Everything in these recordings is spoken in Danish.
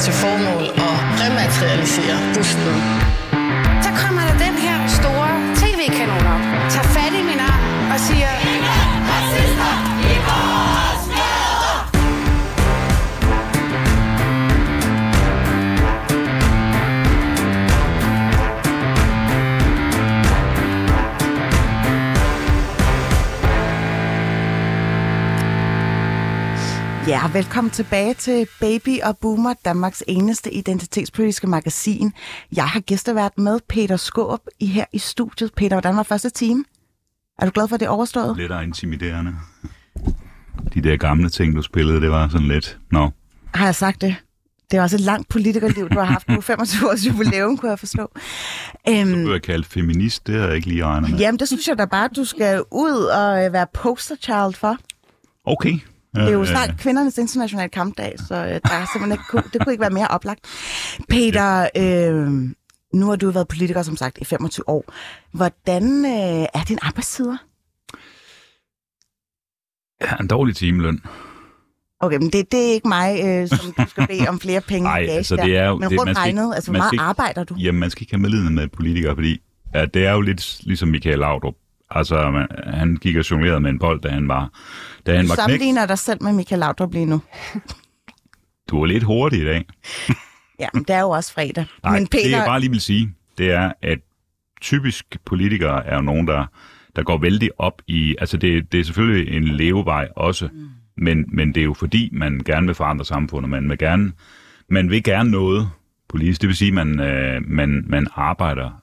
til formål at rematerialisere busten. Velkommen tilbage til Baby og Boomer, Danmarks eneste identitetspolitiske magasin. Jeg har gæstevært med Peter Skåb i her i studiet. Peter, hvordan var første time? Er du glad for, at det er overstået? Lidt intimiderende. De der gamle ting, du spillede, det var sådan lidt... Nå, Har jeg sagt det? Det er også et langt politikerliv, du har haft nu. 25 års jubilæum, kunne jeg forstå. Øhm, du er kaldt feminist, det har jeg ikke lige regnet med. jamen, det synes jeg da bare, du skal ud og øh, være poster child for. Okay. Det er jo snart kvindernes internationale kampdag, så øh, der er simpelthen ikke, det kunne ikke være mere oplagt. Peter, øh, nu har du været politiker, som sagt, i 25 år. Hvordan øh, er din arbejdstider? Ja, en dårlig timeløn. Okay, men det, det er ikke mig, øh, som du skal bede om flere penge Nej, altså det er jo... Men det, rundt man skal ikke- regnet, altså hvor meget ikke- arbejder du? Jamen, man skal ikke have medlidende med politikere, fordi ja, det er jo lidt ligesom Michael Laudrup. Altså, man, han gik og jonglerede med en bold, da han var, da han Du var knægt. sammenligner dig selv med Michael Laudrup lige nu. Du er lidt hurtig i dag. Ja, men det er jo også fredag. Nej, men Peter, det jeg bare lige vil sige, det er, at typisk politikere er jo nogen, der, der går vældig op i... Altså, det, det er selvfølgelig en levevej også, mm. men, men det er jo fordi, man gerne vil forandre samfundet. Man vil gerne, man vil gerne noget politisk. Det vil sige, at man, øh, man, man arbejder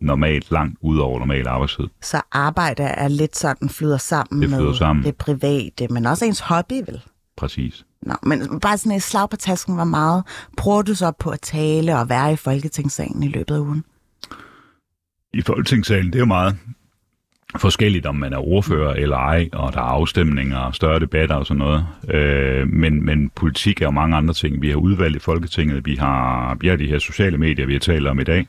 normalt langt ud over normal arbejdstid. så arbejde er lidt sådan, flyder sammen Det flyder med sammen. det private, men også ens hobby, vel? Præcis. Nå, men bare sådan et slag på tasken, hvor meget bruger du så på at tale og være i Folketingssalen i løbet af ugen? I Folketingssalen, det er jo meget forskelligt, om man er ordfører eller ej, og der er afstemninger og større debatter og sådan noget. Øh, men, men politik er jo mange andre ting. Vi har udvalg i Folketinget, vi har, vi har de her sociale medier, vi har talt om i dag.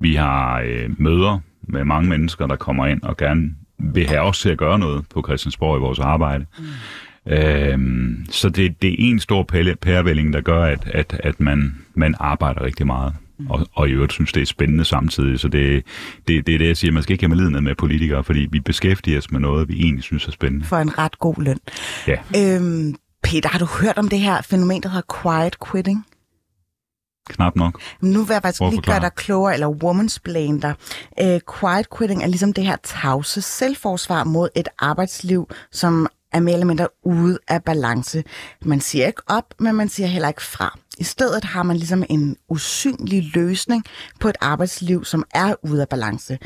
Vi har øh, møder med mange mennesker, der kommer ind og gerne vil have os til at gøre noget på Christiansborg i vores arbejde. Mm. Øhm, så det, det er en stor pærevælling, der gør, at, at, at man, man arbejder rigtig meget. Og, og i øvrigt synes, det er spændende samtidig. Så det, det, det er det, jeg siger. Man skal ikke have medlidenhed med politikere, fordi vi beskæftiger os med noget, vi egentlig synes er spændende. For en ret god løn. Ja. Øhm, Peter, har du hørt om det her fænomen, der hedder quiet quitting? Knap nok. Nu vil jeg faktisk lige gøre dig klogere, eller womansplain dig. Uh, quiet quitting er ligesom det her tavse selvforsvar mod et arbejdsliv, som er mere eller mindre ude af balance. Man siger ikke op, men man siger heller ikke fra. I stedet har man ligesom en usynlig løsning på et arbejdsliv, som er ude af balance.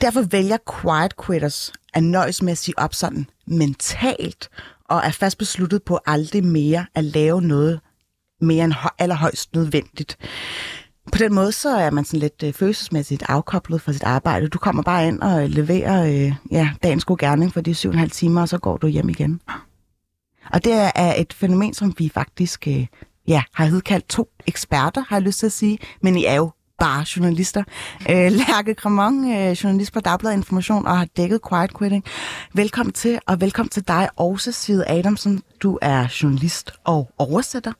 Derfor vælger quiet quitters at nøjes med at sige op sådan mentalt, og er fast besluttet på aldrig mere at lave noget mere end allerhøjst nødvendigt. På den måde så er man sådan lidt øh, følelsesmæssigt afkoblet fra sit arbejde. Du kommer bare ind og øh, leverer øh, ja, dagens gode gerning for de syv og en halv timer, og så går du hjem igen. Og det er- et fænomen, som vi faktisk øh, ja, har hedkaldt to eksperter, har jeg lyst til at sige. Men I er jo bare journalister. Øh, Lærke Cremon, øh, journalist på Dagbladet Information, og har dækket quiet quitting. Velkommen til, og velkommen til dig også, Sid Adamsen. Du er journalist og oversætter.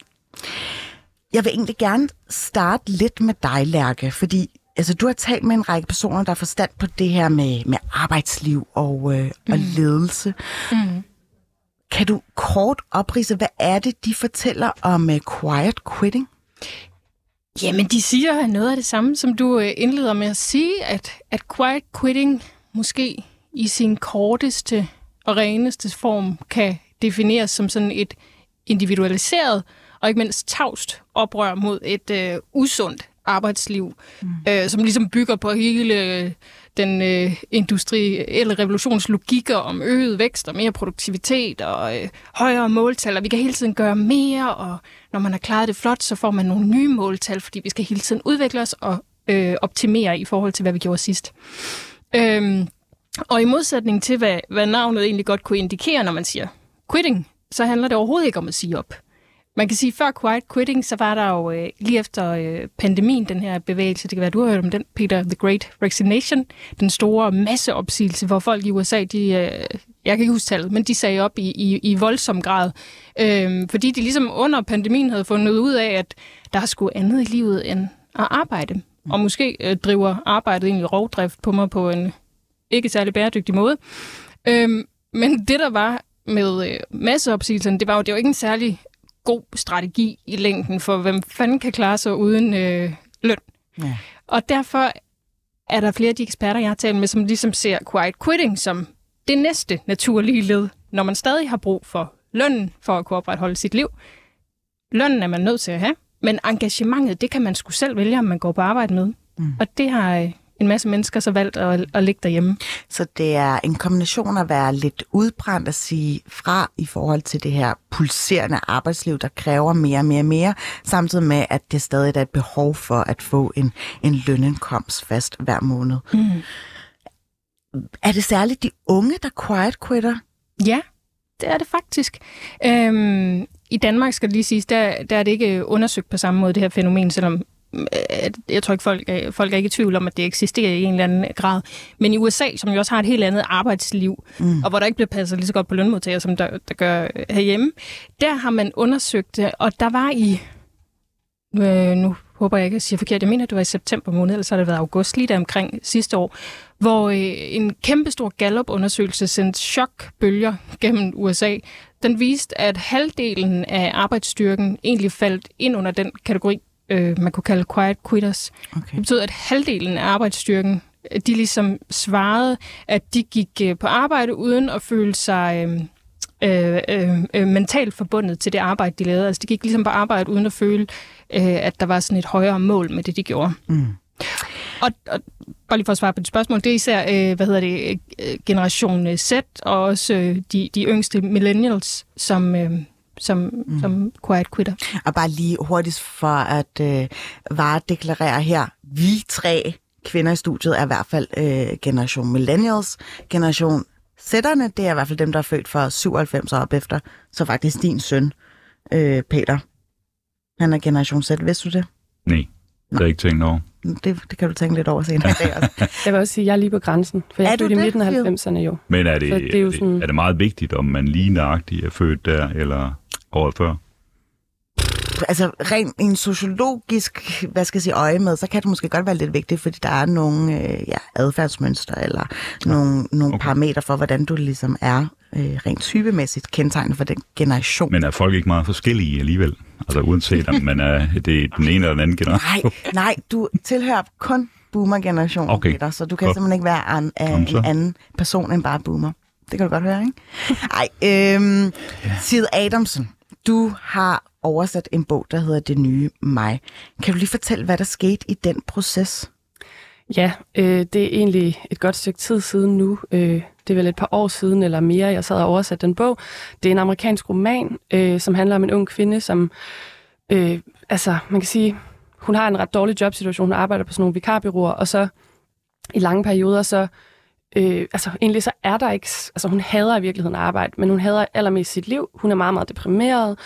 Jeg vil egentlig gerne starte lidt med dig, Lærke, fordi altså, du har talt med en række personer, der har forstand på det her med, med arbejdsliv og, øh, mm. og ledelse. Mm. Kan du kort oprise, hvad er det, de fortæller om uh, quiet quitting? Jamen, de siger noget af det samme, som du øh, indleder med at sige, at, at quiet quitting måske i sin korteste og reneste form kan defineres som sådan et individualiseret og ikke mindst tavst oprør mod et øh, usundt arbejdsliv, mm. øh, som ligesom bygger på hele øh, den øh, industrielle revolutions logikker om øget vækst og mere produktivitet og øh, højere måltal, og vi kan hele tiden gøre mere, og når man har klaret det flot, så får man nogle nye måltal, fordi vi skal hele tiden udvikle os og øh, optimere i forhold til, hvad vi gjorde sidst. Øhm, og i modsætning til, hvad, hvad navnet egentlig godt kunne indikere, når man siger quitting, så handler det overhovedet ikke om at sige op. man kan sige, før quiet quitting, så var der jo øh, lige efter øh, pandemien, den her bevægelse, det kan være, du har hørt om den, Peter, The Great Resignation, den store masseopsigelse, hvor folk i USA, de, øh, jeg kan ikke huske tallet, men de sagde op i, i, i voldsom grad, øh, fordi de ligesom under pandemien havde fundet ud af, at der skulle andet i livet end at arbejde. Og måske øh, driver arbejdet egentlig rovdrift på mig på en ikke særlig bæredygtig måde. Øh, men det, der var med øh, masseopsigelserne, det var jo, det var ikke en særlig god strategi i længden for, hvem fanden kan klare sig uden øh, løn. Ja. Og derfor er der flere af de eksperter, jeg har talt med, som ligesom ser quiet quitting som det næste naturlige led, når man stadig har brug for lønnen for at kunne opretholde sit liv. Lønnen er man nødt til at have, men engagementet, det kan man sgu selv vælge, om man går på arbejde med. Mm. Og det har øh, en masse mennesker så valgt at, at ligge derhjemme. Så det er en kombination at være lidt udbrændt at sige fra i forhold til det her pulserende arbejdsliv, der kræver mere og mere og mere, samtidig med, at det stadig er et behov for at få en, en lønindkomst fast hver måned. Mm. Er det særligt de unge, der quiet quitter? Ja, det er det faktisk. Øhm, I Danmark skal det lige siges, der, der er det ikke undersøgt på samme måde, det her fænomen, selvom jeg tror ikke, folk er, folk er ikke i tvivl om, at det eksisterer i en eller anden grad. Men i USA, som jo også har et helt andet arbejdsliv, mm. og hvor der ikke bliver passet lige så godt på lønmodtagere, som der, der gør herhjemme, der har man undersøgt det, og der var i, øh, nu håber jeg ikke, at jeg siger forkert, jeg mener, det var i september måned, eller så har det været august, lige der omkring sidste år, hvor øh, en kæmpestor Gallup-undersøgelse sendte chokbølger gennem USA. Den viste, at halvdelen af arbejdsstyrken egentlig faldt ind under den kategori, øh, man kunne kalde quiet quitters. Okay. Det betød, at halvdelen af arbejdsstyrken, øh, de ligesom svarede, at de gik øh, på arbejde uden at føle sig øh, øh, øh, øh, mentalt forbundet til det arbejde, de lavede. Altså de gik ligesom på arbejde uden at føle, øh, at der var sådan et højere mål med det, de gjorde. Mm. Og, og bare lige for at svare på dit spørgsmål, det er især, øh, hvad hedder det, øh, generation Z, og også øh, de, de yngste millennials, som, øh, som, mm. som quiet quitter. Og bare lige hurtigt for at øh, varedeklarere her, vi tre kvinder i studiet er i hvert fald øh, generation millennials, generation Z'erne, det er i hvert fald dem, der er født for 97 år op efter, så faktisk din søn, øh, Peter. Han er generation Z, vidste du det? Nej, det er ikke tænkt over. Det, det kan du tænke lidt over senere i dag også. Jeg vil også sige, at jeg er lige på grænsen, for jeg Er er du født i midten af Phil? 90'erne jo. Men er det, Så det er jo sådan- er det meget vigtigt, om man lige nøjagtigt er født der, eller året før? altså rent en sociologisk, hvad skal jeg sige, øje med, så kan det måske godt være lidt vigtigt, fordi der er nogle øh, ja, adfærdsmønstre eller ja. nogle, nogle Okay. parametre for, hvordan du ligesom er øh, rent typemæssigt kendetegnet for den generation. Men er folk ikke meget forskellige alligevel? Altså uanset om man er det er den ene eller den anden generation? Nej, nej, du tilhører kun boomer-generationen, Okay. Peter, så du kan Godt. simpelthen ikke være an, an, en anden person end bare boomer. Det kan du godt høre, ikke? Ej, øhm, Sid Adamsen, du har oversat en bog, der hedder Det Nye Mig. Kan du lige fortælle, hvad der skete i den proces? Ja, øh, det er egentlig et godt stykke tid siden nu. Øh, det er vel et par år siden eller mere, jeg sad og oversat den bog. Det er en amerikansk roman, øh, som handler om en ung kvinde, som, øh, altså man kan sige, hun har en ret dårlig jobsituation. Hun arbejder på sådan nogle vikarbyråer, og så i lange perioder, så Øh, altså egentlig så er der ikke, altså hun hader i virkeligheden arbejde, men hun hader allermest sit liv. Hun er meget, meget deprimeret,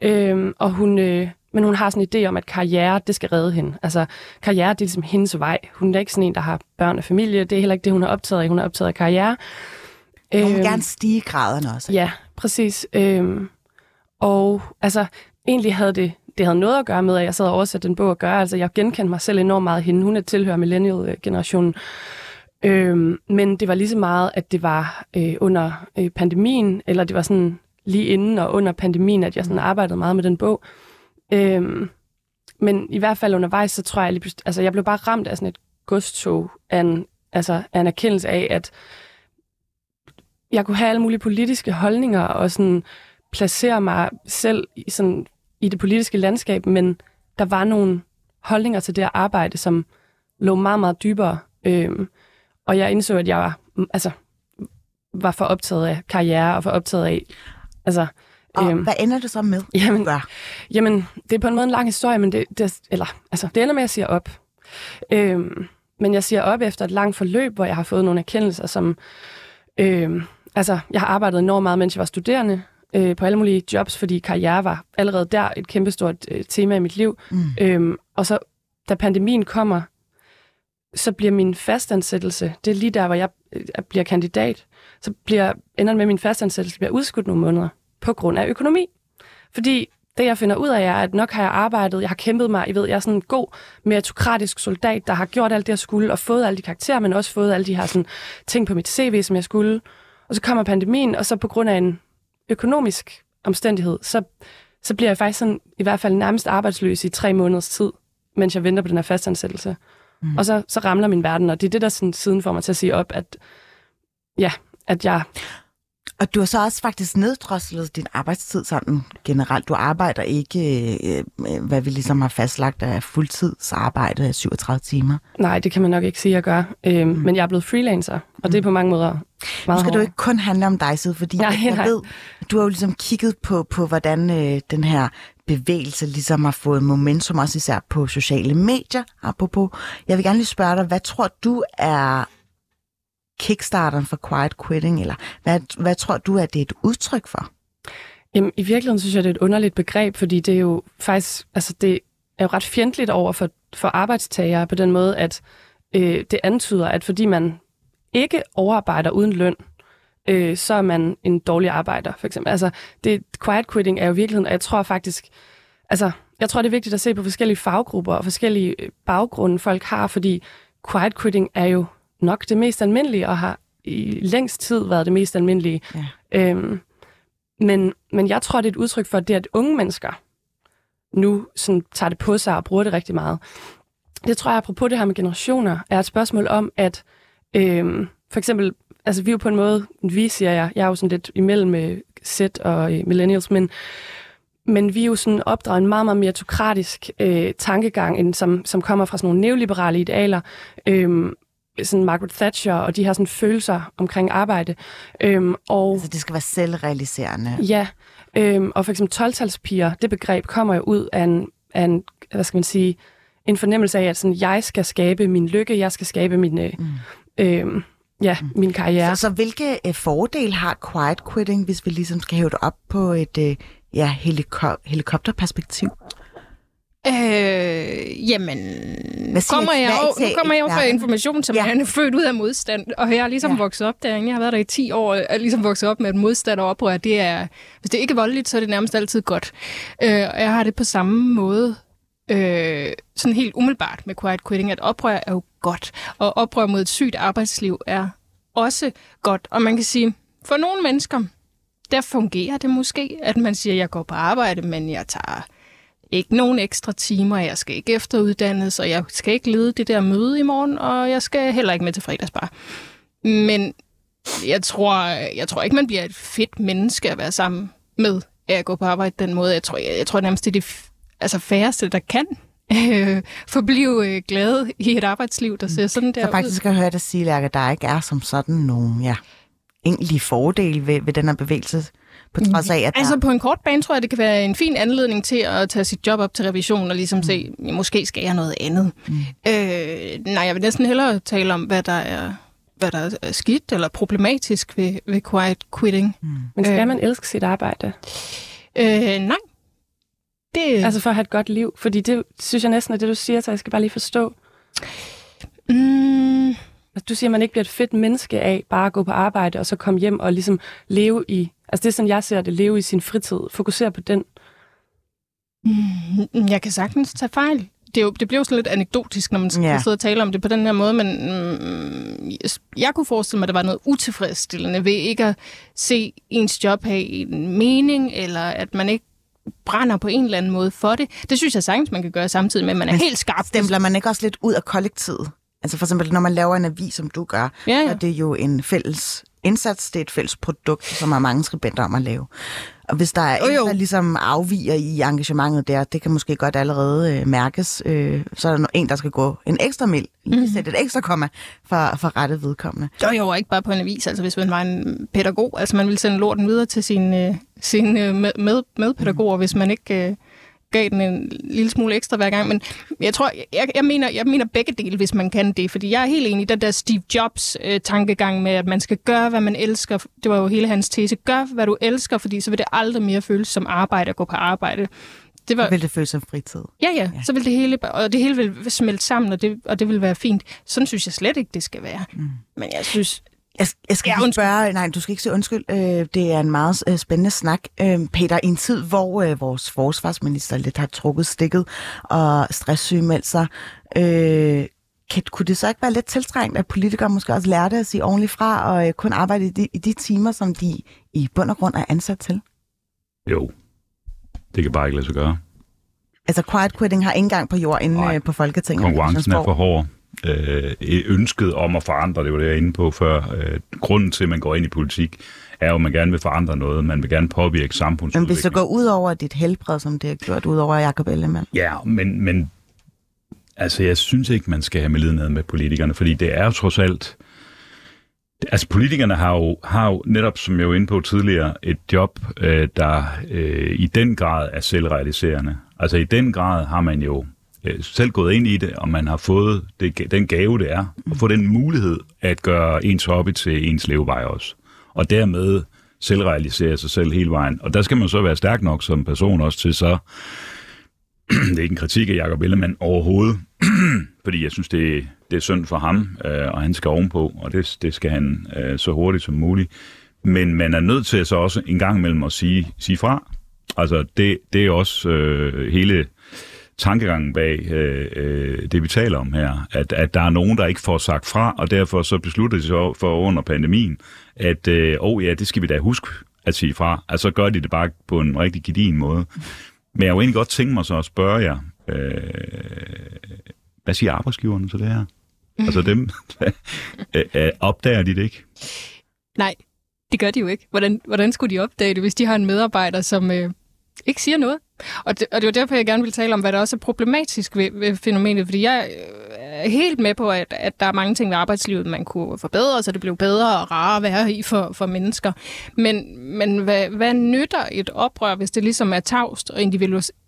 øh, og hun, øh, men hun har sådan en idé om, at karriere, det skal redde hende. Altså karriere, det er ligesom hendes vej. Hun er ikke sådan en, der har børn og familie. Det er heller ikke det, hun er optaget af. Hun er optaget af karriere. Hun vil Øhm, gerne stige graderne også. Ja, præcis. Øhm, og altså, egentlig havde det, det havde noget at gøre med, at jeg sad og oversatte den bog at gøre. Altså, jeg genkendte mig selv enormt meget hende. Hun er tilhører millennial-generationen. Øhm, men det var lige så meget, at det var øh, under øh, pandemien, eller det var sådan lige inden og under pandemien, at jeg sådan arbejdede meget med den bog. Øhm, men i hvert fald undervejs, så tror jeg lige pludselig, altså jeg blev bare ramt af sådan et godstog af en, altså af en erkendelse af, at jeg kunne have alle mulige politiske holdninger og sådan placere mig selv i, sådan, i det politiske landskab, men der var nogle holdninger til det at arbejde, som lå meget, meget dybere. Øhm, og jeg indså, at jeg var, mm, altså, var for optaget af karriere og for optaget af... Altså, Og øhm, hvad ender det så med? Jamen, Gør. Jamen, det er på en måde en lang historie, men det, det, eller, altså, det ender med, at jeg siger op. Øhm, men jeg siger op efter et langt forløb, hvor jeg har fået nogle erkendelser, som... Øhm, altså, jeg har arbejdet enormt meget, mens jeg var studerende, øh, på alle mulige jobs, fordi karriere var allerede der et kæmpestort øh, tema i mit liv. Mm. Øhm, og så, da pandemien kommer, så bliver min fastansættelse, det er lige der, hvor jeg øh, bliver kandidat, så bliver, ender med, at min fastansættelse bliver udskudt nogle måneder på grund af økonomi. Fordi det, jeg finder ud af, er, at nok har jeg arbejdet, jeg har kæmpet mig, I ved, jeg er sådan en god meritokratisk soldat, der har gjort alt det, jeg skulle, og fået alle de karakterer, men også fået alle de her sådan, ting på mit CV, som jeg skulle. Og så kommer pandemien, og så på grund af en økonomisk omstændighed, så, så bliver jeg faktisk sådan, i hvert fald nærmest arbejdsløs i tre måneders tid, mens jeg venter på den her fastansættelse. Mm. Og så, så ramler min verden, og det er det, der sådan, siden får mig til at sige op, at ja, at jeg Og du har så også faktisk neddroslet din arbejdstid sådan generelt. Du arbejder ikke, øh, øh, hvad vi ligesom har fastlagt af fuldtidsarbejde af 37 timer. Nej, det kan man nok ikke sige, at jeg gør. Øhm, mm. Men jeg er blevet freelancer, og det er på mange måder Nu meget skal du ikke kun handle om dig, Sid, fordi Nej, jeg nej. ved, du har jo ligesom kigget på, på hvordan øh, den her bevægelse ligesom har fået momentum, også især på sociale medier, apropos. Jeg vil gerne lige spørge dig, hvad tror du er kickstarteren for quiet quitting, eller hvad, hvad tror du, at det er et udtryk for? Jamen, I virkeligheden synes jeg, det er et underligt begreb, fordi det er jo faktisk, altså det er jo ret fjendtligt over for, for arbejdstagere på den måde, at øh, det antyder, at fordi man ikke overarbejder uden løn, øh, så er man en dårlig arbejder, for eksempel. Altså, det, quiet quitting er jo virkeligheden, og jeg tror faktisk, altså, jeg tror, det er vigtigt at se på forskellige faggrupper og forskellige øh, baggrunde, folk har, fordi quiet quitting er jo nok det mest almindelige, og har i længst tid været det mest almindelige. Ja. Øhm, men, men jeg tror, det er et udtryk for det, at unge mennesker nu sådan, tager det på sig og bruger det rigtig meget. Det tror jeg, apropos det her med generationer, er et spørgsmål om, at øhm, for eksempel, altså vi er jo på en måde, vi siger jeg, jeg er jo sådan lidt imellem med Z og øh, millennials, men, men vi er jo sådan opdraget en meget, meget meritokratisk øh, tankegang, end som, som kommer fra sådan nogle neoliberale idealer, øhm, sådan Margaret Thatcher og de her sådan følelser omkring arbejde. Øhm, og Altså, det skal være selvrealiserende. Ja, øhm, og for eksempel 12-talspiger, det begreb kommer jo ud af en, af en, hvad skal man sige, en fornemmelse af, at sådan, jeg skal skabe min lykke, jeg skal skabe min, øh, Mm. øh, ja, min karriere. Så, så hvilke øh, fordele har quiet quitting, hvis vi ligesom skal hæve det op på et øh, ja, heliko- helikopterperspektiv? Øh, jamen, nu Hvad siger- kommer, jeg hvad jo, nu kommer jeg jo fra information, som Ja. er født ud af modstand, og jeg har ligesom Ja. ja. vokset op derinde. Jeg har været der i 10 år, og er ligesom vokset op med, at modstand og oprør, det er, hvis det ikke er voldeligt, så er det nærmest altid godt. Øh, og jeg har det på samme måde, øh, sådan helt umiddelbart med quiet quitting, at oprør er jo godt, og oprør mod et sygt arbejdsliv er også godt. Og man kan sige, for nogle mennesker, der fungerer det måske, at man siger, jeg går på arbejde, men jeg tager ikke nogen ekstra timer, jeg skal ikke efteruddannes, og jeg skal ikke lede det der møde i morgen, og jeg skal heller ikke med til fredagsbar. Men jeg tror, jeg tror ikke, man bliver et fedt menneske at være sammen med, af at gå på arbejde den måde. Jeg tror, jeg, jeg tror nærmest, det er det altså færreste, der kan øh, forblive øh, glade i et arbejdsliv, der ser sådan der Så faktisk skal jeg høre dig sige, Lærke, at der ikke er som sådan nogen ja, egentlige fordele ved, ved den her bevægelse, på trods af, at der... Altså på en kort bane tror jeg, det kan være en fin anledning til at tage sit job op til revision og ligesom mm. se, måske skal jeg noget andet. Mm. Øh, nej, jeg vil næsten hellere tale om, hvad der er, hvad der er skidt eller problematisk ved, ved quiet quitting. Mm. Men skal øh. man elske sit arbejde? Øh, nej. Det, altså, Altså for at have et godt liv? Fordi det synes jeg næsten er det, du siger, så jeg skal bare lige forstå. mm, Altså, du siger, at man ikke bliver et fedt menneske af bare at gå på arbejde og så komme hjem og ligesom leve i... Altså det er sådan, jeg ser det, leve i sin fritid. Fokusere på den. mm, jeg kan sagtens tage fejl. Det, er jo, det bliver jo sådan lidt anekdotisk, når man skal ja. sidde og tale om det på den her måde, men mm, jeg kunne forestille mig, at der var noget utilfredsstillende ved ikke at se ens job have en mening, eller at man ikke brænder på en eller anden måde for det. Det synes jeg sagtens, man kan gøre samtidig med, at man er Men helt skarp. Stempler man ikke også lidt ud af kollektivet? Altså for eksempel, når man laver en avis, som du gør, Ja, ja. er det jo en fælles indsats, det er et fælles produkt, som har mange skribenter om at lave. Og hvis der er Jo, en, jo. der ligesom afviger i engagementet der, det kan måske godt allerede øh, mærkes, øh, så er der en, der skal gå en ekstra mil, lige Mhm. sætte et ekstra komma for, for rettet vedkommende. Jo, jo, ikke bare på en avis. Altså, hvis man var en pædagog, altså man ville sende lorten videre til sine, øh, sine øh, med, med, medpædagoger, hvis man ikke øh, gav den en lille smule ekstra hver gang, men jeg tror, jeg, jeg, mener, jeg mener begge dele, hvis man kan det, fordi jeg er helt enig i den der Steve Jobs-tankegang øh, med, at man skal gøre, hvad man elsker. Det var jo hele hans tese. Gør, hvad du elsker, fordi så vil det aldrig mere føles som arbejde at gå på arbejde. Det var... vil det føles som fritid. Ja, ja, ja. Så vil det hele, og det hele vil smelte sammen, og det, og det vil være fint. Sådan synes jeg slet ikke, det skal være. Mm. Men jeg synes, jeg, jeg skal ja, spørge, nej, du skal ikke sige undskyld. Øh, det er en meget øh, spændende snak. Øh, Peter, i en tid, hvor øh, vores forsvarsminister lidt har trukket stikket og stresssygemeldt sig, øh, kan, kunne det så ikke være lidt tiltrængt, at politikere måske også lærte at sige ordentligt fra og øh, kun arbejde i de, i de timer, som de i bund og grund er ansat til? Jo, det kan bare ikke lade sig gøre. Altså quiet quitting har ingen gang på jord inde Nej. På Folketinget. Konkurrencen er for hård øh, ønsket om at forandre, det var det, jeg inde på før. Øh, grunden til, at man går ind i politik, er jo, at man gerne vil forandre noget. Man vil gerne påvirke samfundsudviklingen. Men hvis det går ud over dit helbred, som det har gjort ud over Jacob Ellemann? Ja, men, men altså, jeg synes ikke, man skal have med ned med politikerne, fordi det er jo trods alt... Altså politikerne har jo, har jo netop, som jeg var inde på tidligere, et job, øh, der øh, i den grad er selvrealiserende. Altså i den grad har man jo øh, selv gået ind i det, og man har fået det, den gave, det er, at få den mulighed at gøre ens hobby til ens levevej også. Og dermed selvrealisere sig selv hele vejen. Og der skal man så være stærk nok som person også til så... det er ikke en kritik af Jacob Ellemann overhovedet, fordi jeg synes, det, det er synd for ham, øh, og han skal ovenpå, og det, det skal han øh, så hurtigt som muligt. Men man er nødt til så også en gang imellem at sige, sige fra. Altså, det, det er også øh, hele tankegangen bag øh, øh, det, vi taler om her. At, at der er nogen, der ikke får sagt fra, og derfor så beslutter de sig for under pandemien, at øh, oh ja, det skal vi da huske at sige fra. Altså så gør de det bare på en rigtig gedin måde. Men jeg kunne egentlig godt tænke mig så at spørge jer, øh, hvad siger arbejdsgiverne til det her? Altså dem, opdager de det ikke? Nej, det gør de jo ikke. Hvordan, hvordan skulle de opdage det, hvis de har en medarbejder, som øh, ikke siger noget? Og det, og det var derfor, jeg gerne vil tale om, hvad der også er problematisk ved, ved fænomenet, fordi jeg øh, er helt med på, at, at der er mange ting ved arbejdslivet, man kunne forbedre, så det blev bedre og rarere at være i for, for mennesker. Men, men hvad, hvad nytter et oprør, hvis det ligesom er tavst og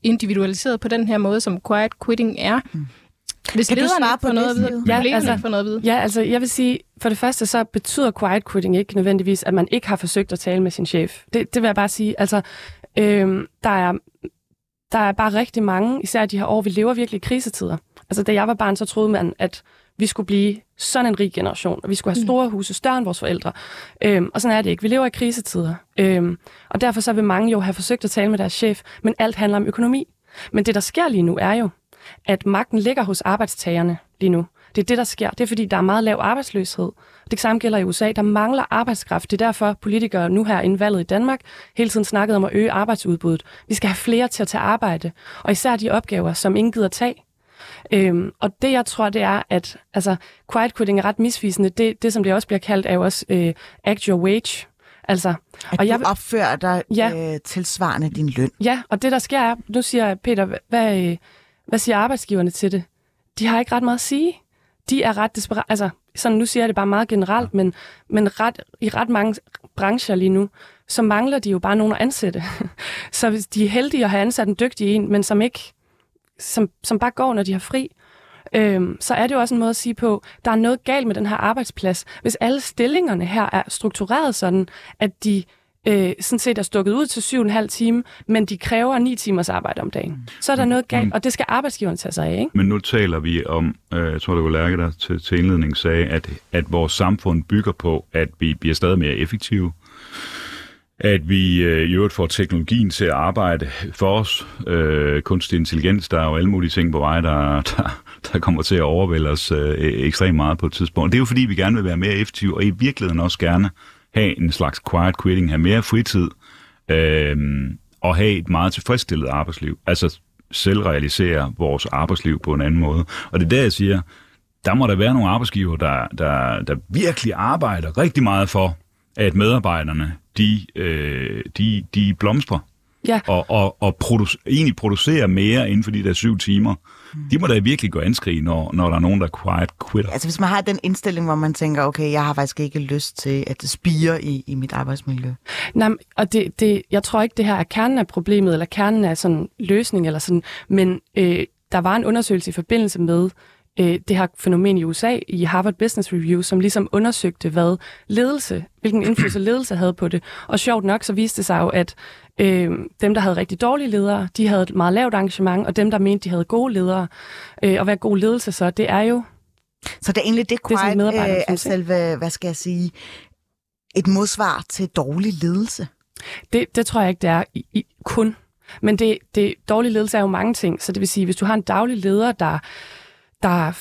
individualiseret på den her måde, som quiet quitting er? Mm. Hvis kan du svare på noget at vide? Ja, altså, noget at vide? Ja, altså jeg vil sige, for det første så betyder quiet quitting ikke nødvendigvis, at man ikke har forsøgt at tale med sin chef. Det, det vil jeg bare sige. Altså, øh, der er der er bare rigtig mange, især de her år, vi lever virkelig i krisetider. Altså, da jeg var barn, så troede man, at vi skulle blive sådan en rig generation, og vi skulle have mm. store huse, større end vores forældre. Øhm, og sådan er det ikke. Vi lever i krisetider. Øhm, og derfor så vil mange jo have forsøgt at tale med deres chef, men alt handler om økonomi. Men det, der sker lige nu, er jo, at magten ligger hos arbejdstagerne lige nu. Det er det, der sker. Det er, fordi der er meget lav arbejdsløshed. Det samme gælder i USA. Der mangler arbejdskraft. Det er derfor, politikere nu her inden valget i Danmark hele tiden snakkede om at øge arbejdsudbuddet. Vi skal have flere til at tage arbejde. Og især de opgaver, som ingen gider tage. Øhm, og det, jeg tror, det er, at altså, quiet quitting er ret misvisende. Det, det som det også bliver kaldt, er jo også øh, act your wage. Altså, at og jeg, du opfører dig ja, øh, tilsvarende din løn. Ja, og det der sker er, nu siger Peter, hvad, øh, hvad siger arbejdsgiverne til det? De har ikke ret meget at sige de er ret desperat. Altså, sådan nu siger jeg det bare meget generelt, ja. men, men ret, i ret mange brancher lige nu, så mangler de jo bare nogen at ansætte. så hvis de er heldige at have ansat en dygtig en, men som ikke, som, som bare går, når de har fri, øhm, så er det jo også en måde at sige på, der er noget galt med den her arbejdsplads. Hvis alle stillingerne her er struktureret sådan, at de øh, sådan set er stukket ud til syv og en halv time, men de kræver ni timers arbejde om dagen. Så er der noget galt, og det skal arbejdsgiveren tage sig af. Ikke? Men nu taler vi om, øh, jeg tror det var Lærke, der til, til indledning sagde, at, at vores samfund bygger på, at vi bliver stadig mere effektive, at vi øh, i øvrigt får teknologien til at arbejde for os. Øh, kunstig intelligens, der er jo alle mulige ting på vej, der, der, der kommer til at overvælde os øh, ekstremt meget på et tidspunkt. Det er jo fordi, vi gerne vil være mere effektive, og i virkeligheden også gerne have en slags quiet quitting, have mere fritid, øh, og have et meget tilfredsstillet arbejdsliv. Altså selvrealisere vores arbejdsliv på en anden måde. Og det er der, jeg siger, der må der være nogle arbejdsgiver, der, der, der virkelig arbejder rigtig meget for, at medarbejderne, de, øh, de, de blomstrer. Ja. og, og, og produce, egentlig producere mere inden for de der syv timer. De må da virkelig gå anskrig, når, når der er nogen, der quiet quitter. Altså hvis man har den indstilling, hvor man tænker, okay, jeg har faktisk ikke lyst til, at det spiger i, i mit arbejdsmiljø. Nej, og det, det, jeg tror ikke, det her er kernen af problemet, eller kernen af sådan løsning, eller sådan, men øh, der var en undersøgelse i forbindelse med øh, det her fænomen i USA, i Harvard Business Review, som ligesom undersøgte, hvad ledelse, hvilken indflydelse ledelse havde på det. Og sjovt nok, så viste det sig jo, at øh, dem, der havde rigtig dårlige ledere, de havde et meget lavt engagement, og dem, der mente, de havde gode ledere, øh, og hvad god ledelse så, det er jo Så det er egentlig det, Det er quiet øh, er selve, hvad skal jeg sige, et modsvar til dårlig ledelse. Det, det tror jeg ikke, det er i, i, kun. Men det, det dårlige ledelse er jo mange ting. Så det vil sige, hvis du har en daglig leder, der, der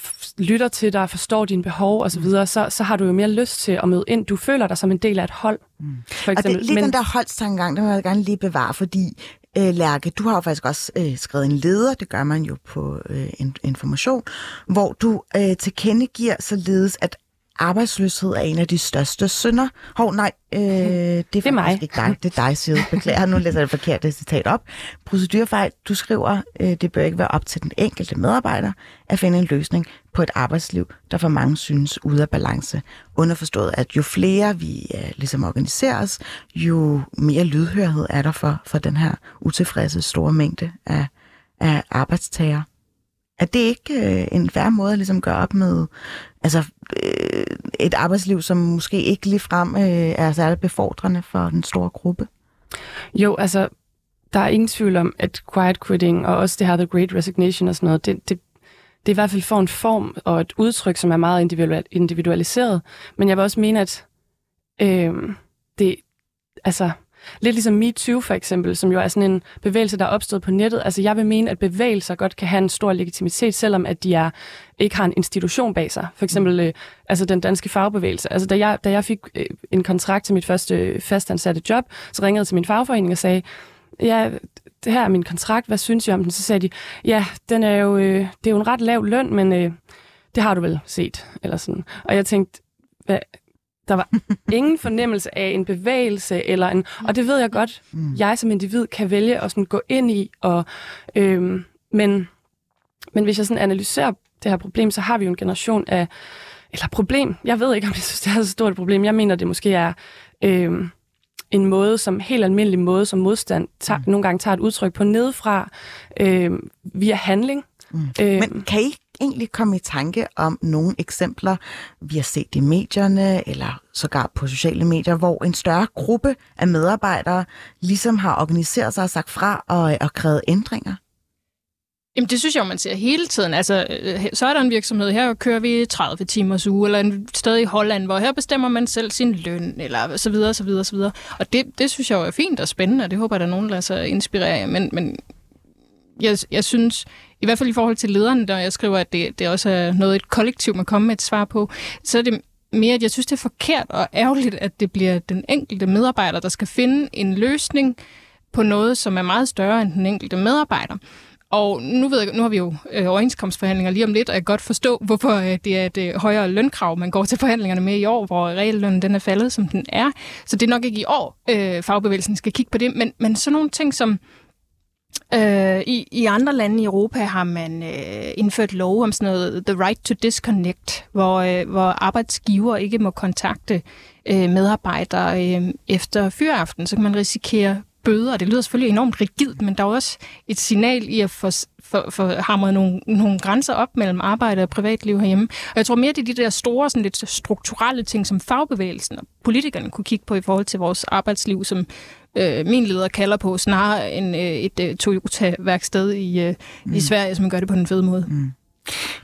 lytter til dig, forstår dine behov osv., så, så, så har du jo mere lyst til at møde ind. Du føler dig som en del af et hold. Mm. For Og eksempel. det, lige den der holdstankegang, den vil jeg gerne lige bevare, fordi øh, Lærke, du har jo faktisk også øh, skrevet en leder, det gør man jo på øh, in- information, hvor du øh, tilkendegiver således, at arbejdsløshed er en af de største synder. Hov, nej, øh, det er, det er mig. faktisk ikke dig. Det er dig, du. Beklager, nu læser jeg det forkerte citat op. Procedurefejl, du skriver, øh, det bør ikke være op til den enkelte medarbejder at finde en løsning på et arbejdsliv, der for mange synes ude af balance. Underforstået, at jo flere vi øh, ligesom organiserer os, jo mere lydhørhed er der for, for den her utilfredse store mængde af, af arbejdstager. Er det ikke øh, en færre måde at ligesom gøre op med altså, øh, et arbejdsliv, som måske ikke ligefrem øh, er særlig befordrende for den store gruppe? Jo, altså, der er ingen tvivl om, at quiet quitting og også det her The Great Resignation og sådan noget, det, det, det i hvert fald får en form og et udtryk, som er meget individualiseret. Men jeg vil også mene, at øh, det, altså, lidt ligesom MeToo for eksempel, som jo er sådan en bevægelse, der er opstået på nettet. Altså, jeg vil mene, at bevægelser godt kan have en stor legitimitet, selvom at de er, ikke har en institution bag sig. For eksempel øh, altså den danske fagbevægelse. Altså, da jeg, da jeg fik øh, en kontrakt til mit første øh, fastansatte job, så ringede jeg til min fagforening og sagde, ja, det her er min kontrakt, hvad synes jeg om den? Så sagde de, ja, den er jo, øh, det er jo en ret lav løn, men øh, det har du vel set, eller sådan. Og jeg tænkte, hvad, der var ingen fornemmelse af en bevægelse, eller en, og det ved jeg godt, mm. jeg som individ kan vælge at sådan gå ind i, og, øhm, men, men hvis jeg sådan analyserer det her problem, så har vi jo en generation af, eller problem, jeg ved ikke, om jeg synes, det er så stort et problem, jeg mener, det måske er øhm, en måde, som helt almindelig måde, som modstand tager, mm. nogle gange tager et udtryk på nedefra, øhm, via handling. Mm. Øhm, Men kan I egentlig komme i tanke om nogle eksempler, vi har set i medierne, eller sågar på sociale medier, hvor en større gruppe af medarbejdere ligesom har organiseret sig og sagt fra og, øh, og krævet ændringer? Jamen, det synes jeg man ser hele tiden. Altså, øh, så er der en virksomhed, her kører vi 30 timers uge, eller en sted i Holland, hvor her bestemmer man selv sin løn, eller så videre, så videre, så videre. Og det, det synes jeg jo er fint og spændende, og det håber jeg, der er nogen, der lader sig inspirere af. Men, men jeg, jeg synes, i hvert fald i forhold til lederne, der jeg skriver, at det, det også er noget, et kollektiv må komme med et svar på, så er det mere, at jeg synes, det er forkert og ærgerligt, at det bliver den enkelte medarbejder, der skal finde en løsning på noget, som er meget større end den enkelte medarbejder. Og nu, ved jeg, nu har vi jo øh, overenskomstforhandlinger lige om lidt, og jeg kan godt forstå, hvorfor øh, det er et øh, højere lønkrav, man går til forhandlingerne med i år, hvor reallønnen den er faldet, som den er. Så det er nok ikke i år, øh, fagbevægelsen skal kigge på det, men, men sådan nogle ting som... Øh, i, I andre lande i Europa har man øh, indført lov om sådan noget The Right to Disconnect, hvor, øh, hvor arbejdsgiver ikke må kontakte øh, medarbejdere øh, efter fyraften, så kan man risikere bøder. Det lyder selvfølgelig enormt rigidt, men der er også et signal i at få, for, for hamret nogle, nogle grænser op mellem arbejde og privatliv herhjemme. Og jeg tror mere, det er de der store, sådan lidt strukturelle ting, som fagbevægelsen og politikerne kunne kigge på i forhold til vores arbejdsliv, som øh, min leder kalder på, snarere end øh, et øh, Toyota-værksted i, øh, mm. i Sverige, som gør det på den fede måde. Mm.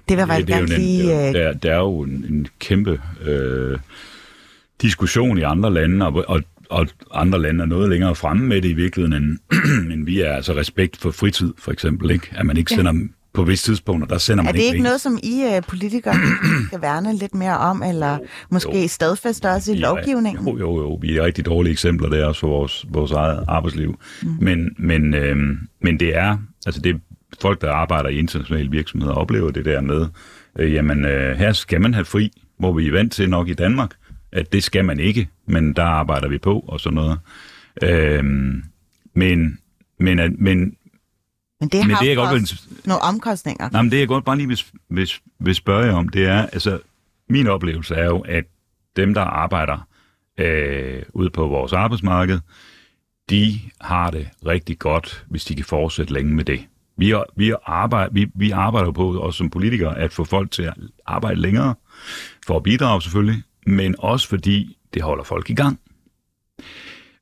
Det var faktisk det er jo lige... er, øh, der, der er jo en, en kæmpe øh, diskussion i andre lande, og, og, og andre lande er noget længere fremme med det i virkeligheden, end, end vi er. Altså respekt for fritid, for eksempel. Ikke? At man ikke sender dem på visse tidspunkter, der sender man Er det ikke penge. noget, som I uh, politikere skal værne lidt mere om, eller måske Jo. stadfæste også i Ja, lovgivningen? Jo, jo, jo. Vi er rigtig dårlige eksempler der også for vores, vores eget arbejdsliv. Mm. Men, men, øhm, men det er, altså det folk, der arbejder i internationale virksomheder, oplever det der med, øh, jamen øh, her skal man have fri, hvor vi er vant til nok i Danmark, at det skal man ikke, men der arbejder vi på og sådan noget. Øhm, men men, men, Men det men har det, jeg godt vil, nogle omkostninger. nej, men det, jeg godt bare lige vil, vil, vil spørge jer om, det er, altså, min oplevelse er jo, at dem, der arbejder øh, ude på vores arbejdsmarked, de har det rigtig godt, hvis de kan fortsætte længe med det. Vi, er- vi, arbejder, vi, vi arbejder på, også som politikere, at få folk til at arbejde længere, for at bidrage selvfølgelig, men også fordi det holder folk i gang.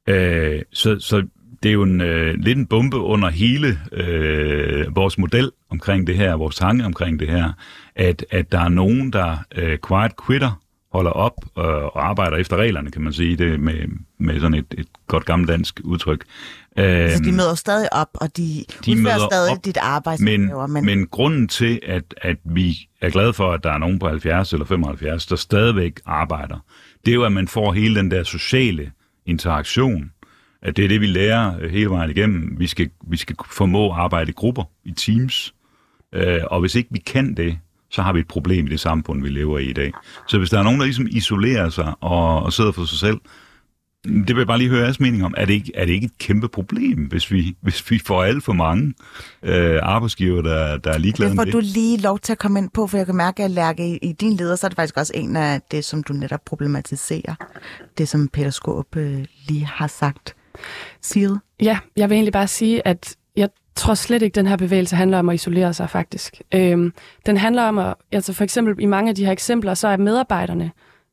Øh, så, så det er jo en, øh, lidt en bombe under hele øh, vores model omkring det her, vores tanke omkring det her, at, at der er nogen, der øh, quiet quitter, holder op øh, og arbejder efter reglerne, kan man sige det med, med sådan et, et godt gammeldansk udtryk. Øh, Så de møder stadig op, og de, de udfører stadig op, dit men, arbejdsopgaver. men, men grunden til, at, at vi er glade for, at der er nogen på 70 eller 75, der stadigvæk arbejder, det er jo, at man får hele den der sociale interaktion. At det er det, vi lærer øh, hele vejen igennem. Vi skal, vi skal formå at arbejde i grupper, i teams. Øh, og hvis ikke vi kan det, så har vi et problem i det samfund, vi lever i i dag. Så hvis der er nogen, der ligesom isolerer sig og, og sidder for sig selv, det vil jeg bare lige høre jeres mening om. Er det ikke, er det ikke et kæmpe problem, hvis vi, hvis vi får alt for mange øh, arbejdsgiver, der, der er ligeglade Det får med du lige lov til at komme ind på, for jeg kan mærke, at Lærke, i, i din leder, så er det faktisk også en af det, som du netop problematiserer. Det, som Peter Skåb øh, lige har sagt. Sigrid? Ja, jeg vil egentlig bare sige, at jeg tror slet ikke, at den her bevægelse handler om at isolere sig, faktisk. Øhm, den handler om at, altså for eksempel i mange af de her eksempler, så er medarbejderne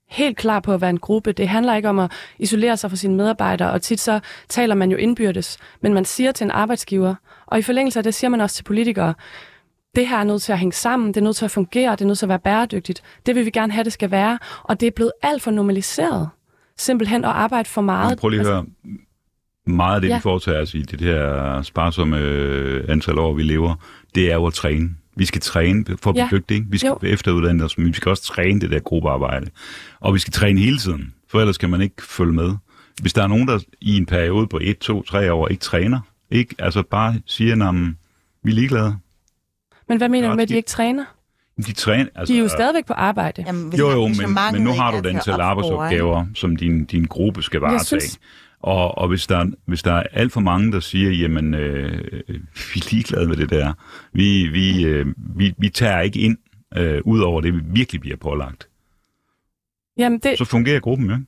helt klar på at være en gruppe. Det handler ikke om at isolere sig fra sine medarbejdere, og tit så taler man jo indbyrdes, men man siger til en arbejdsgiver, og i forlængelse af det siger man også til politikere, det her er nødt til at hænge sammen, det er nødt til at fungere, det er nødt til at være bæredygtigt. Det vil vi gerne have, det skal være, og det er blevet alt for normaliseret. Simpelthen at arbejde for meget. Men Prøv lige at høre. Meget af det, Ja. vi foretager os i det her sparsomme øh, antal år, vi lever, det er jo at træne. Vi skal træne for at blive Ja. dygtige. Vi skal Jo. efteruddanne os, men vi skal også træne det der gruppearbejde. Og vi skal træne hele tiden, for ellers kan man ikke følge med. Hvis der er nogen, der i en periode på 1, 2, 3 år ikke træner, ikke, altså bare siger, at vi er ligeglade. Men hvad mener du med, at de ikke træner? De, træner, altså, De er jo stadigvæk på arbejde. Jamen, hvis Jo, jo, men, men nu har du et til arbejdsopgaver, som din, din gruppe skal varetage. synes- Og, og hvis, der, hvis der er alt for mange, der siger, jamen, øh, vi er ligeglade med det der, vi, vi, øh, vi, vi tager ikke ind, øh, ud over det, vi virkelig bliver pålagt, Jamen, det, så fungerer gruppen jo ikke.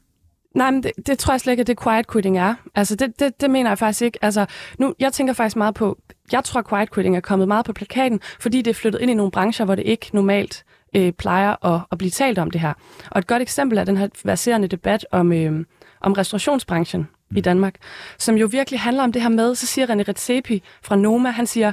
Nej, men det, det tror jeg slet ikke, at det quiet quitting er. Altså, det, det, det mener jeg faktisk ikke. Altså, nu, jeg tænker faktisk meget på, jeg tror, quiet quitting er kommet meget på plakaten, fordi det er flyttet ind i nogle brancher, hvor det ikke normalt øh, plejer at, at blive talt om det her. Og et godt eksempel er den her verserende debat om, øh, om restaurationsbranchen mm. i Danmark, som jo virkelig handler om det her med, så siger René Redzepi fra Noma, han siger,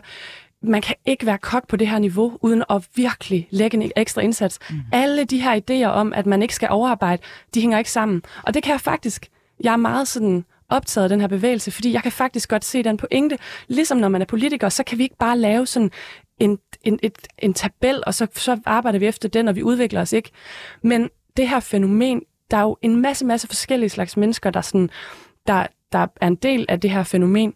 man kan ikke være kok på det her niveau, uden at virkelig lægge en ekstra indsats. Mm. Alle de her idéer om, at man ikke skal overarbejde, de hænger ikke sammen. Og det kan jeg faktisk, jeg er meget sådan optaget af den her bevægelse, fordi jeg kan faktisk godt se den pointe. Ligesom når man er politiker, så kan vi ikke bare lave sådan en, en, et, en tabel, og så, så arbejder vi efter den, og vi udvikler os ikke. Men det her fænomen, der er jo en masse, masse forskellige slags mennesker, der, sådan, der, der er en del af det her fænomen,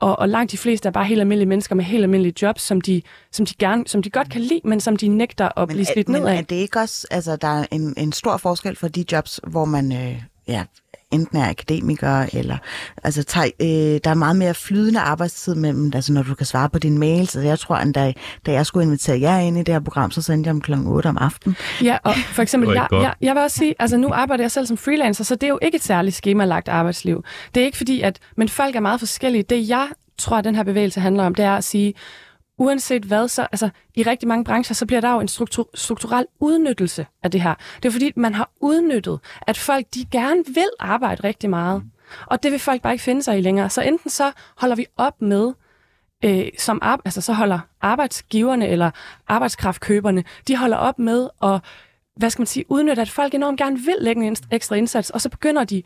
og, og langt de fleste er bare helt almindelige mennesker med helt almindelige jobs, som de, som de, gerne, som de godt kan lide, men som de nægter at blive slidt men ned af. er det ikke også, altså der er en, en stor forskel for de jobs, hvor man øh, ja, enten er akademiker, eller altså tager, øh, der er meget mere flydende arbejdstid mellem, altså når du kan svare på dine mails, altså jeg tror, at da, da jeg skulle invitere jer ind i det her program, så sendte jeg dem klokken 8 om aftenen. Ja, og for eksempel, jeg, jeg, jeg vil også sige, altså nu arbejder jeg selv som freelancer, så det er jo ikke et særligt skemalagt arbejdsliv. Det er ikke fordi, at, men folk er meget forskellige. Det jeg tror, at den her bevægelse handler om, det er at sige, uanset hvad, så altså, i rigtig mange brancher, så bliver der jo en struktur, strukturel udnyttelse af det her. Det er fordi, man har udnyttet, at folk de gerne vil arbejde rigtig meget. Og det vil folk bare ikke finde sig i længere. Så enten så holder vi op med, øh, som ar- altså så holder arbejdsgiverne eller arbejdskraftkøberne, de holder op med at hvad skal man sige, udnytte, at folk enormt gerne vil lægge en ekstra indsats, og så begynder de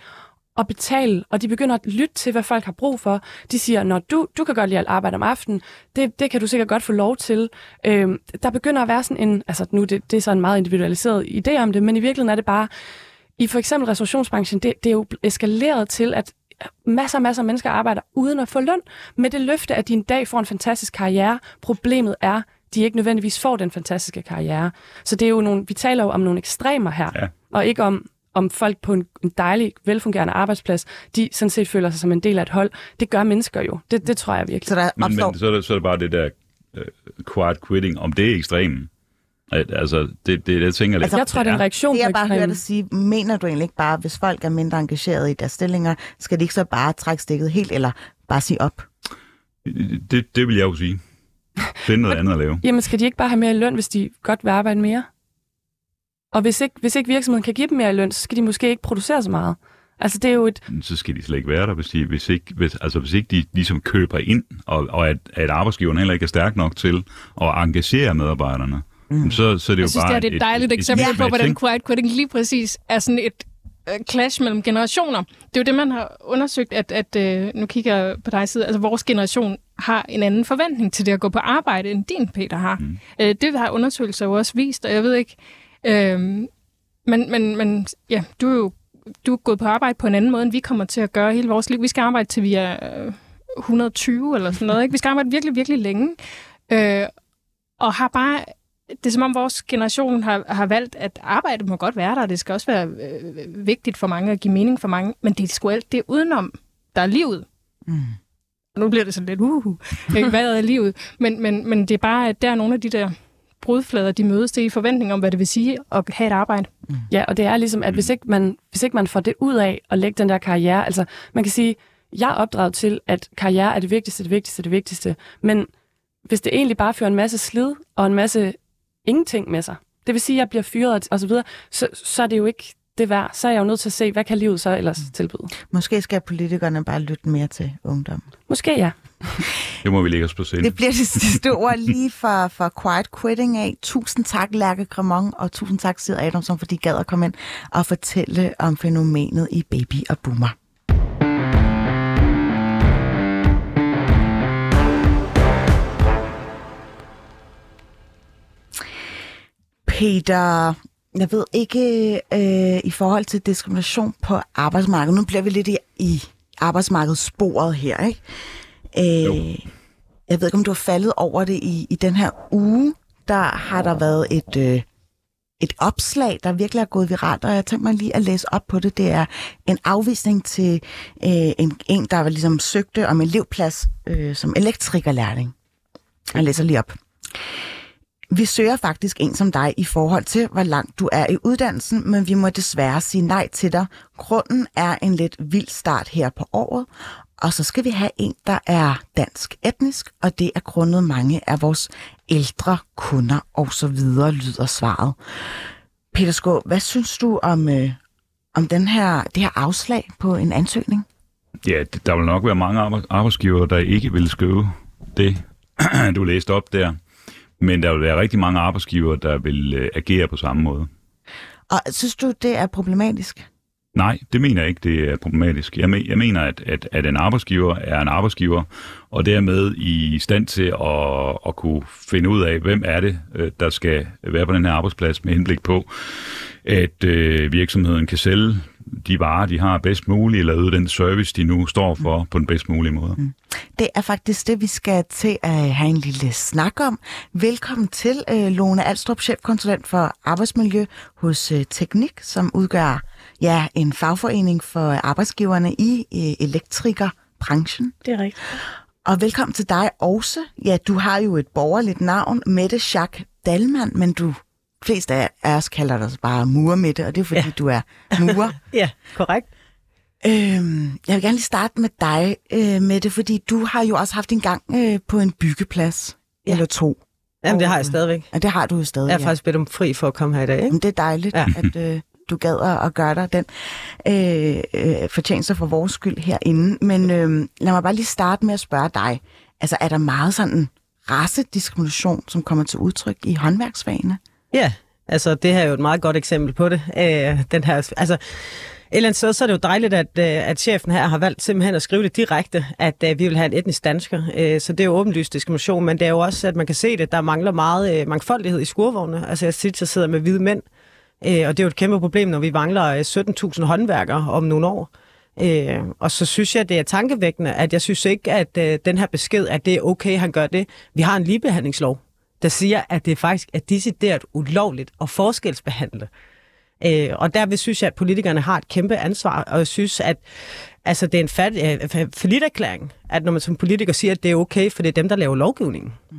at betale, og de begynder at lytte til, hvad folk har brug for. De siger, når du, du kan godt lide at arbejde om aftenen, det, det kan du sikkert godt få lov til. Øhm, der begynder at være sådan en, altså nu det, det er så en meget individualiseret idé om det, men i virkeligheden er det bare, i for eksempel restaurationsbranchen, det, det er jo eskaleret til, at masser og masser af mennesker arbejder uden at få løn, med det løfte, at de en dag får en fantastisk karriere. Problemet er, de ikke nødvendigvis får den fantastiske karriere. Så det er jo nogle, vi taler jo om nogle ekstremer her, Ja. og ikke om om folk på en, en dejlig, velfungerende arbejdsplads, de sådan set føler sig som en del af et hold. Det gør mennesker jo. Det, det tror jeg virkelig. Så der Men, men så, er det, så er det bare det der uh, quiet quitting, om det er ekstremen. Altså, det, det, jeg tænker lidt. Altså, jeg tror, det er en reaktion Det jeg bare hørte dig sige, mener du egentlig ikke bare, hvis folk er mindre engageret i deres stillinger, skal de ikke så bare trække stikket helt, eller bare sige op? det, det vil jeg jo sige. Finde noget andet at lave. Jamen, skal de ikke bare have mere i løn, hvis de godt vil arbejde mere? Og hvis ikke, hvis ikke virksomheden kan give dem mere i løn, så skal de måske ikke producere så meget. Altså, det er jo et... så skal de slet ikke være der, hvis, de, hvis, ikke, hvis, altså, hvis ikke de ligesom køber ind, og, og at, at arbejdsgiveren heller ikke er stærk nok til at engagere medarbejderne, mm. så, så er det jo Jeg synes, bare det er et dejligt eksempel på, hvordan quiet quitting lige præcis er sådan et øh, clash mellem generationer. Det er jo det, man har undersøgt, at, at øh, nu kigger jeg på dig side, altså vores generation har en anden forventning til det at gå på arbejde, end din, Peter, har. Mm. Øh, det har undersøgelser jo også vist, og jeg ved ikke... Øh, men, men, men ja, du er jo du er gået på arbejde på en anden måde, end vi kommer til at gøre hele vores liv. Vi skal arbejde til vi er øh, 120 eller sådan noget. Ikke? Vi skal arbejde virkelig, virkelig længe. Øh, og har bare det er som om vores generation har, har valgt, at arbejdet må godt være der, det skal også være øh, vigtigt for mange og give mening for mange, men det er sgu alt det udenom, der er livet. Mm. Og nu bliver det sådan lidt, uh, hvad er livet? Men, men, men det er bare, at der er nogle af de der brudflader, de mødes til i forventning om, hvad det vil sige at have et arbejde. Ja, og det er ligesom, at hvis ikke, man, hvis ikke man får det ud af at lægge den der karriere, altså man kan sige, jeg er opdraget til, at karriere er det vigtigste, det vigtigste, det vigtigste, men hvis det egentlig bare fører en masse slid og en masse ingenting med sig, det vil sige, at jeg bliver fyret og så videre, så, så er det jo ikke det værd. Så er jeg jo nødt til at se, hvad kan livet så ellers tilbyde? Måske skal politikerne bare lytte mere til ungdom. Måske ja. Det må vi lægge os på scenen. Det bliver det sidste ord lige for, for Quiet Quitting af. Tusind tak, Lærke Cremon, og tusind tak, Sid Adamson, fordi I gad at komme ind og fortælle om fænomenet i Baby og Boomer. Peter, jeg ved ikke øh, i forhold til diskrimination på arbejdsmarkedet. Nu bliver vi lidt i, i arbejdsmarkedssporet her, ikke? Øh, jeg ved ikke, om du har faldet over det i, i den her uge. Der har der været et, øh, et opslag, der virkelig er gået viralt, og jeg tænker mig lige at læse op på det. Det er en afvisning til øh, en, en, der ligesom søgte om elevplads øh, som elektrikerlærling. Jeg læser lige op. Vi søger faktisk en som dig i forhold til, hvor langt du er i uddannelsen, men vi må desværre sige nej til dig. Grunden er en lidt vild start her på året, og så skal vi have en, der er dansk etnisk, og det er grundet mange af vores ældre kunder og så videre, lyder svaret. Peter Skå, hvad synes du om, øh, om den her, det her afslag på en ansøgning? Ja, der vil nok være mange arbejds- arbejdsgivere, der ikke vil skrive det, du læste op der. Men der vil være rigtig mange arbejdsgivere, der vil øh, agere på samme måde. Og synes du, det er problematisk? Nej, det mener jeg ikke, det er problematisk. Jeg, me- jeg mener, at, at, at en arbejdsgiver er en arbejdsgiver, og dermed i stand til at, at kunne finde ud af, hvem er det, øh, der skal være på den her arbejdsplads med henblik på, at øh, virksomheden kan sælge de varer, de har bedst muligt, eller yde den service, de nu står for på den bedst mulige måde. Mm. Det er faktisk det, vi skal til at have en lille snak om. Velkommen til, øh, Lone Alstrup, chefkonsulent for arbejdsmiljø hos øh, Teknik, som udgør ja, en fagforening for arbejdsgiverne i øh, elektrikerbranchen. Det er rigtigt. Og velkommen til dig også. Ja, du har jo et borgerligt navn, Mette Schack Dalman, men du flest af os kalder dig bare Murmette, og det er fordi, ja. Ja. du er murer. Ja, korrekt. Øhm, jeg vil gerne lige starte med dig, øh, Mette, fordi du har jo også haft en gang øh, på en byggeplads, ja. Ja. eller to. Jamen, det har Og, jeg stadigvæk. Og det har du jo stadig, Jeg har ja. faktisk bedt om fri for at komme her i dag, ikke? Jamen, det er dejligt, ja. Ja. at øh, du gad at, gøre dig den øh, øh, fortjeneste for vores skyld herinde. Men øh, lad mig bare lige starte med at spørge dig. Altså, er der meget sådan racediskrimination, som kommer til udtryk i håndværksfagene? Ja, altså det her er jo et meget godt eksempel på det. Øh, den her, altså, et eller andet sted, så er det jo dejligt, at, øh, at chefen her har valgt simpelthen at skrive det direkte, at at vi vil have en etnisk dansker. Øh, så det er jo åbenlyst diskrimination, men det er jo også, at man kan se det, der mangler meget mangfoldighed i skurvognene. Altså jeg siger, jeg sidder med hvide mænd, øh, og det er jo et kæmpe problem, når vi mangler øh, 17.000 håndværkere om nogle år. Øh, og så synes jeg, det er tankevækkende, at jeg synes ikke, at øh, den her besked, at det er okay, han gør det. Vi har en ligebehandlingslov, der siger, at det faktisk er decideret ulovligt at forskelsbehandle Øh, og derved synes jeg, at politikerne har et kæmpe ansvar, og jeg synes, at altså, det er en fat, øh, forlitterklæring, at når man som politiker siger, at det er okay, for det er dem, der laver lovgivningen. Mm.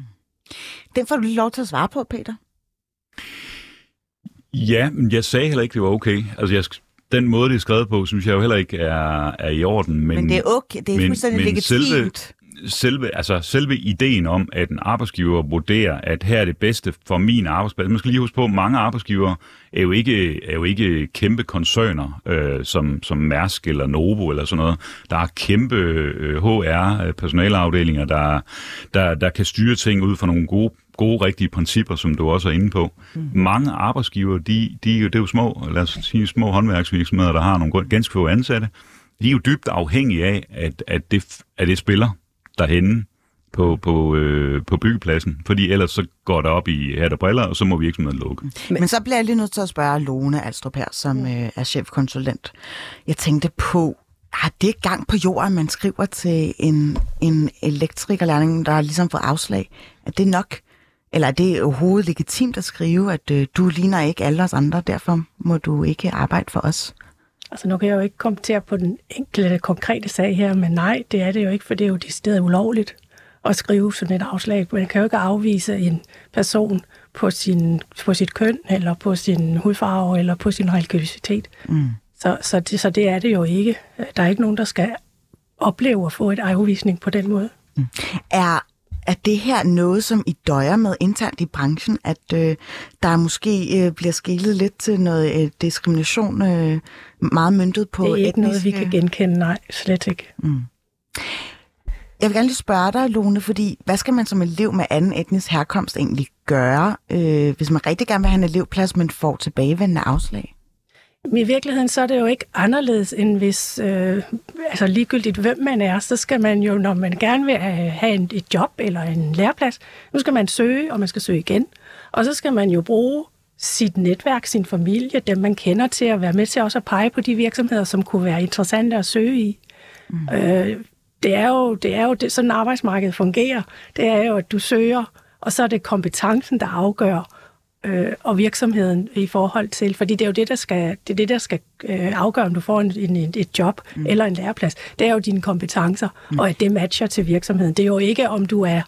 Den får du lige lov til at svare på, Peter. Ja, men jeg sagde heller ikke, det var okay. Altså, jeg, den måde, det er skrevet på, synes jeg jo heller ikke er, er i orden. Men, Men det er okay, det er men- fuldstændig men legitimt. selve- selve, altså selve ideen om, at en arbejdsgiver vurderer, at her er det bedste for min arbejdsplads. Man skal lige huske på, at mange arbejdsgivere er jo ikke, er jo ikke kæmpe koncerner, øh, som, som Mærsk eller Novo eller sådan noget. Der er kæmpe øh, HR-personalafdelinger, der, der, der kan styre ting ud fra nogle gode gode, rigtige principper, som du også er inde på. Mm. Mange arbejdsgiver, de, de, er jo- det er jo små, lad os sige, små håndværksvirksomheder, der har nogle ganske få ansatte. De er jo dybt afhængige af, at, at, det, at det spiller derhenne på, på, øh, på byggepladsen, fordi ellers så går det op i hat og briller, og så må virksomheden lukke. Men så bliver jeg lige nødt til at spørge Lone Alstrup her, som øh, er chefkonsulent. Jeg tænkte på, har det gang på jorden, man skriver til en, en elektrikerlærling, der har ligesom fået afslag? Er det nok? Eller er det overhovedet legitimt at skrive, at øh, du ligner ikke alle os andre, derfor må du ikke arbejde for os? Altså nu kan jeg jo ikke kommentere på den enkelte konkrete sag her, men nej, det er det jo ikke, for det er jo decideret ulovligt at skrive sådan et afslag. Man kan jo ikke afvise en person på, sin, på sit køn, eller på sin hudfarve, eller på sin religiøsitet. Mm. Så, så, det, så det er det jo ikke. Der er ikke nogen, der skal opleve at få et afvisning på den måde. Er, er det her noget, som I døjer med internt i branchen, at øh, der måske øh, bliver skilet lidt til noget øh, diskrimination, øh, meget myndet på Det er ikke noget, vi kan genkende. Nej, slet ikke. Jeg vil gerne lige spørge dig, Lone, fordi hvad skal man som elev med anden etnisk herkomst egentlig gøre, øh, hvis man rigtig gerne vil have en elevplads, men får tilbagevendende afslag? I virkeligheden så er det jo ikke anderledes, end hvis, øh, altså ligegyldigt hvem man er, så skal man jo, når man gerne vil have have en, et job eller en læreplads, nu skal man søge, og man skal søge igen. Og så skal man jo bruge sit netværk, sin familie, dem man kender til at være med til også at pege på de virksomheder, som kunne være interessante at søge i. Mm. Øh, det er jo, det er jo det, sådan arbejdsmarkedet fungerer. Det er jo, at du søger, og så er det kompetencen, der afgør, øh, og virksomheden i forhold til, fordi det er jo det, der skal, det er det, der skal øh, afgøre, om du får en, en, et job mm. eller en læreplads. Det er jo dine kompetencer, mm. og at det matcher til virksomheden. Det er jo ikke, om du er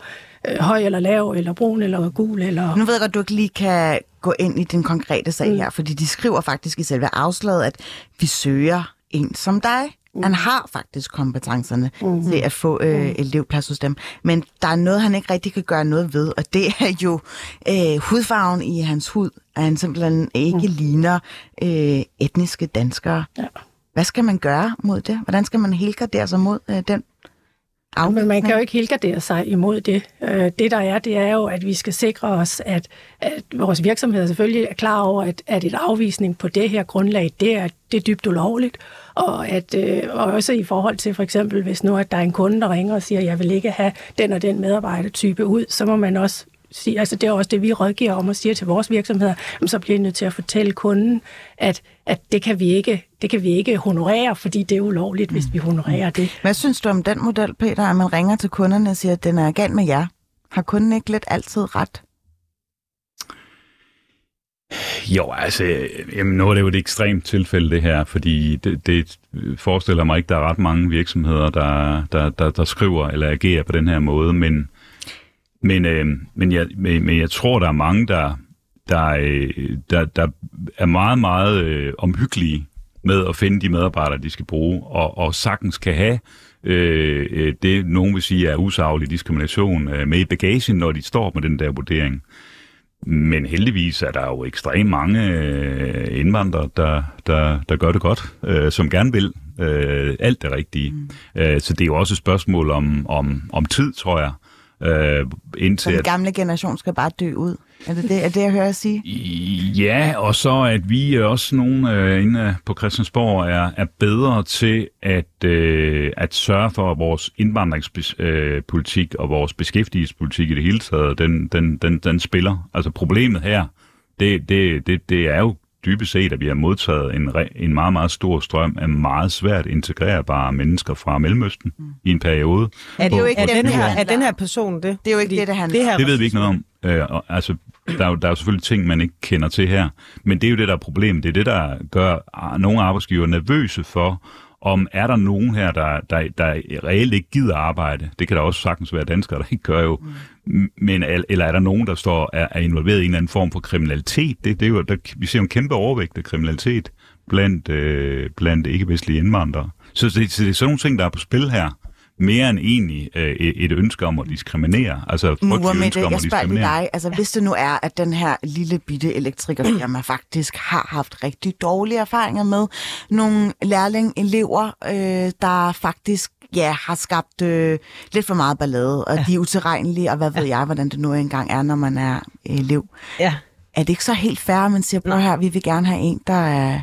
øh, høj eller lav, eller brun eller gul, eller... Nu ved jeg godt, at du ikke lige kan gå ind i den konkrete sag Mm. her, fordi de skriver faktisk i selve afslaget, at vi søger en som dig. Mm. Han har faktisk kompetencerne mm-hmm. til at få øh, elevplads hos dem. Men der er noget, han ikke rigtig kan gøre noget ved, og det er jo øh, hudfarven i hans hud, at han simpelthen ikke mm. ligner øh, etniske danskere. Ja. Hvad skal man gøre mod det? Hvordan skal man helgardere sig mod øh, den Men man kan jo ikke helgardere sig imod det. Øh, Det der er, det er jo, at vi skal sikre os, at, at vores virksomheder selvfølgelig er klar over, at, at et afvisning på det her grundlag, det er, det er dybt ulovligt. Og, at, øh, og også i forhold til for eksempel, hvis nu at der er en kunde, der ringer og siger, jeg vil ikke have den og den medarbejdertype ud, så må man også sige, altså det er også det, vi rådgiver om og siger til vores virksomheder, så bliver I nødt til at fortælle kunden, at, at det, kan vi ikke, det kan vi ikke honorere, fordi det er ulovligt, hvis vi honorerer det. Hvad synes du om den model, Peter, at man ringer til kunderne og siger, at den er galt med jer? Har kunden ikke lidt altid ret? Jo, altså, jamen, nu er det jo et ekstremt tilfælde, det her, fordi det, det forestiller mig ikke, der er ret mange virksomheder, der, der, der, der skriver eller agerer på den her måde, men, men, øh, men, jeg, men, men jeg tror, der er mange, der, der, øh, der, der er meget, meget øh, omhyggelige med at finde de medarbejdere, de skal bruge, og, og sagtens kan have øh, øh, det, nogen vil sige er usaglig diskrimination øh, med i bagagen, når de står med den der vurdering. Men heldigvis er der jo ekstremt mange øh, indvandrere, der, der, der gør det godt, øh, som gerne vil øh, alt det rigtige. Mm. Øh, så det er jo også et spørgsmål om, om, om tid, tror jeg. Øh, Så indtil den at, gamle generation skal bare dø ud? Er det det, er det jeg hører sige? ja, og så at vi også nogen øh, inde på Christiansborg er, er bedre til at, øh, at sørge for, at vores indvandringspolitik og vores beskæftigelsespolitik i det hele taget, den, den, den, den spiller. Altså problemet her, det, det, det, det er jo dybest set, at vi har modtaget en, re- en meget, meget stor strøm af meget svært integrerbare mennesker fra Mellemøsten mm. i en periode. Er det jo ikke er, den det her, er den her person det? Det er jo ikke Fordi det, det handler det her Det ved vi ikke noget om. Øh, og, altså, Der er, jo, der er jo selvfølgelig ting, man ikke kender til her. Men det er jo det, der er problemet. Det er det, der gør nogle arbejdsgiver nervøse for, om er der nogen her, der, der, der reelt ikke gider arbejde. Det kan der også sagtens være danskere, der ikke gør jo. Men, eller er der nogen, der står er, er involveret i en eller anden form for kriminalitet? Det, det er jo, der, vi ser jo en kæmpe overvægt af kriminalitet blandt, øh, blandt ikke-vestlige indvandrere. Så det, så det er sådan nogle ting, der er på spil her mere end egentlig øh, et ønske om at diskriminere. Altså Mohammed, ønske om jeg at diskriminere. dig, altså hvis det nu er, at den her lille bitte elektrikerfirma faktisk har haft rigtig dårlige erfaringer med nogle lærling-elever, øh, der faktisk ja, har skabt øh, lidt for meget ballade, og ja. de er utilregnelige, og hvad ved ja. jeg, hvordan det nu engang er, når man er elev. Ja. Er det ikke så helt fair, at man siger, prøv her, vi vil gerne have en, der er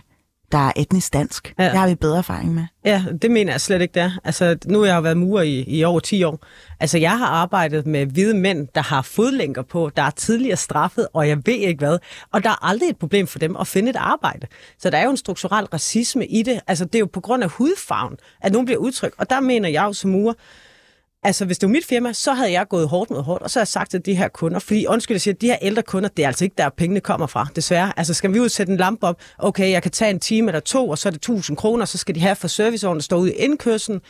der er etnisk dansk. Ja. Det har vi bedre erfaring med. Ja, det mener jeg slet ikke, der. Altså, nu har jeg været murer i, i over 10 år. Altså, jeg har arbejdet med hvide mænd, der har fodlænker på, der er tidligere straffet, og jeg ved ikke hvad. Og der er aldrig et problem for dem at finde et arbejde. Så der er jo en strukturel racisme i det. Altså, det er jo på grund af hudfarven, at nogen bliver udtrykt. Og der mener jeg jo som murer, Altså, hvis det var mit firma, så havde jeg gået hårdt mod hårdt, og så havde jeg sagt til de her kunder, fordi undskyld, jeg siger, de her ældre kunder, det er altså ikke der, pengene kommer fra, desværre. Altså, skal vi udsætte en lampe op, okay, jeg kan tage en time eller to, og så er det 1000 kroner, så skal de have for serviceåren, der står ude i indkørselen.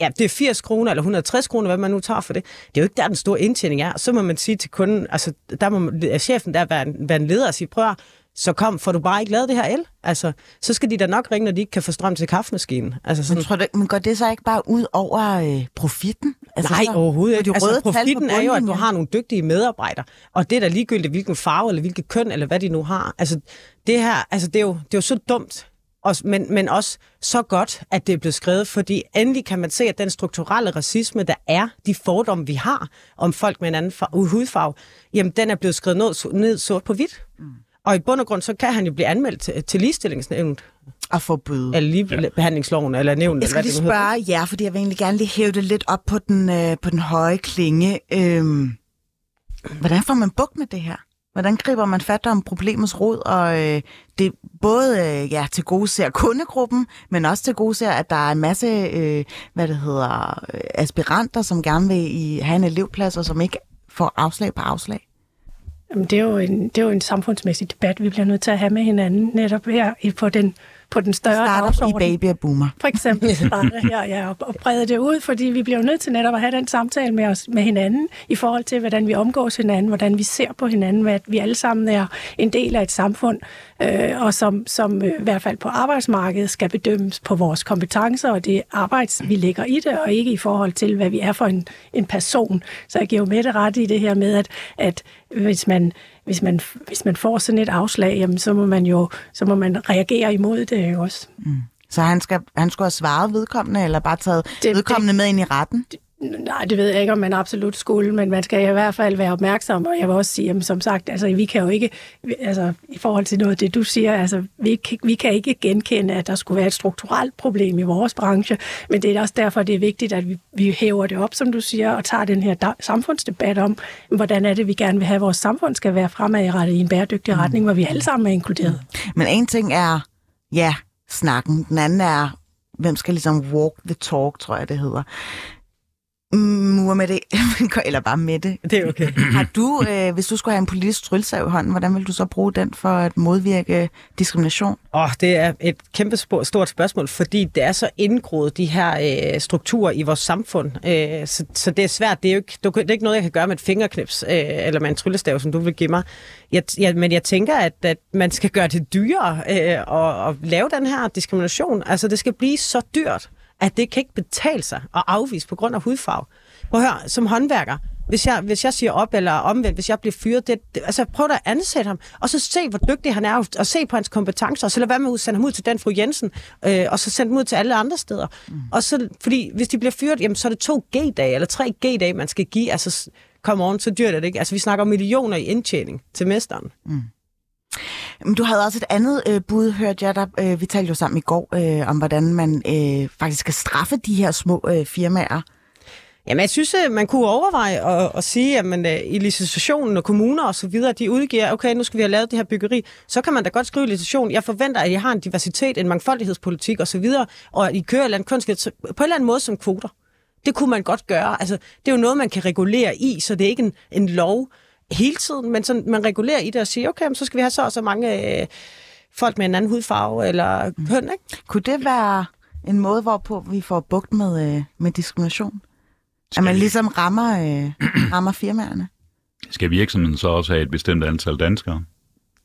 Ja, det er 80 kroner eller 160 kroner, hvad man nu tager for det. Det er jo ikke der, den store indtjening er. Så må man sige til kunden, altså, der må chefen der være en, være en leder og sige, prøv at, så kom, får du bare ikke lavet det her el. Altså, så skal de da nok ringe, når de ikke kan få strøm til kaffemaskinen. Altså sådan. Men, tror du, men går det så ikke bare ud over øh, profitten? Altså, Nej, så, overhovedet ikke. Altså, profitten er jo, at du har nogle dygtige medarbejdere, og det er da ligegyldigt, hvilken farve, eller hvilket køn, eller hvad de nu har. Altså, det her, altså, det er jo, det er jo så dumt, også, men, men også så godt, at det er blevet skrevet, fordi endelig kan man se, at den strukturelle racisme, der er, de fordomme, vi har om folk med en anden hudfarve, jamen den er blevet skrevet ned, ned sort på hvidt. Mm. Og i bund og grund, så kan han jo blive anmeldt til, til ligestillingsnævnet. Og få bøde. Eller ligebehandlingsloven, ja. eller nævnet. Jeg skal lige spørge jer, fordi jeg vil egentlig gerne lige hæve det lidt op på den, øh, på den høje klinge. Øhm, hvordan får man bukt med det her? Hvordan griber man fat om problemets rod, og øh, det både øh, ja, til gode ser kundegruppen, men også til gode ser, at der er en masse øh, hvad det hedder, øh, aspiranter, som gerne vil i, have en elevplads, og som ikke får afslag på afslag? Jamen, det, er jo en, det er jo en samfundsmæssig debat, vi bliver nødt til at have med hinanden netop her på den på den større Starter dagsorden. i baby og boomer. For eksempel starter her, ja, og, brede det ud, fordi vi bliver nødt til netop at have den samtale med, os, med hinanden i forhold til, hvordan vi omgås hinanden, hvordan vi ser på hinanden, at vi alle sammen er en del af et samfund, øh, og som, som øh, i hvert fald på arbejdsmarkedet skal bedømmes på vores kompetencer og det arbejds, vi lægger i det, og ikke i forhold til, hvad vi er for en, en person. Så jeg giver jo med det ret i det her med, at, at hvis man hvis man, hvis man får sådan et afslag, jamen, så må man jo så må man reagere imod det også. Mm. Så han, skal, han skulle have svaret vedkommende, eller bare taget det, vedkommende det, med ind i retten? Det, Nej, det ved jeg ikke, om man absolut skulle, men man skal i hvert fald være opmærksom, og jeg vil også sige, at som sagt, altså, vi kan jo ikke, altså, i forhold til noget af det, du siger, altså, vi, kan, vi kan ikke genkende, at der skulle være et strukturelt problem i vores branche, men det er også derfor, det er vigtigt, at vi, vi hæver det op, som du siger, og tager den her da, samfundsdebat om, hvordan er det, vi gerne vil have, at vores samfund skal være fremadrettet i en bæredygtig mm. retning, hvor vi alle sammen er inkluderet. Men en ting er, ja, snakken, den anden er, hvem skal ligesom walk the talk, tror jeg, det hedder. Muhammad, eller bare Mette. Det er okay. Har du, øh, hvis du skulle have en politisk trylsav i hånden, hvordan vil du så bruge den for at modvirke diskrimination? Åh, oh, det er et kæmpe stort spørgsmål, fordi det er så indgroet, de her øh, strukturer i vores samfund. Øh, så, så det er svært. Det er jo ikke, du, det er ikke noget, jeg kan gøre med et fingerknips, øh, eller med en tryllestav, som du vil give mig. Jeg, jeg, men jeg tænker, at, at man skal gøre det dyrere øh, at, at lave den her diskrimination. Altså, det skal blive så dyrt at det kan ikke betale sig at afvise på grund af hudfarve. Prøv at høre, som håndværker, hvis jeg, hvis jeg siger op, eller omvendt, hvis jeg bliver fyret, det, det, altså prøv at ansætte ham, og så se, hvor dygtig han er, og se på hans kompetencer, og så lad være med at sende ham ud til den fru Jensen, øh, og så sende ham ud til alle andre steder. Mm. Og så, fordi hvis de bliver fyret, jamen, så er det to G-dage, eller tre G-dage, man skal give, altså, come on, så dyrt er det ikke. Altså, vi snakker millioner i indtjening til mesteren. Mm. Du havde også et andet øh, bud, hørte jeg der. Øh, vi talte jo sammen i går øh, om, hvordan man øh, faktisk skal straffe de her små øh, firmaer. Jamen, jeg synes, øh, man kunne overveje at, at sige, at man, øh, i licitationen og kommuner og så videre, de udgiver, okay, nu skal vi have lavet det her byggeri, så kan man da godt skrive licitation. Jeg forventer, at I har en diversitet, en mangfoldighedspolitik og så videre, og at I kører et eller andet på en eller anden måde som kvoter. Det kunne man godt gøre. Altså, det er jo noget, man kan regulere i, så det er ikke en, en lov, hele tiden, men sådan, man regulerer i det og siger, okay, så skal vi have så og så mange øh, folk med en anden hudfarve eller mm. køn, ikke? Kunne det være en måde, hvorpå vi får bugt med, øh, med diskrimination? Skal at man ligesom rammer, øh, rammer firmaerne? Skal virksomheden så også have et bestemt antal danskere?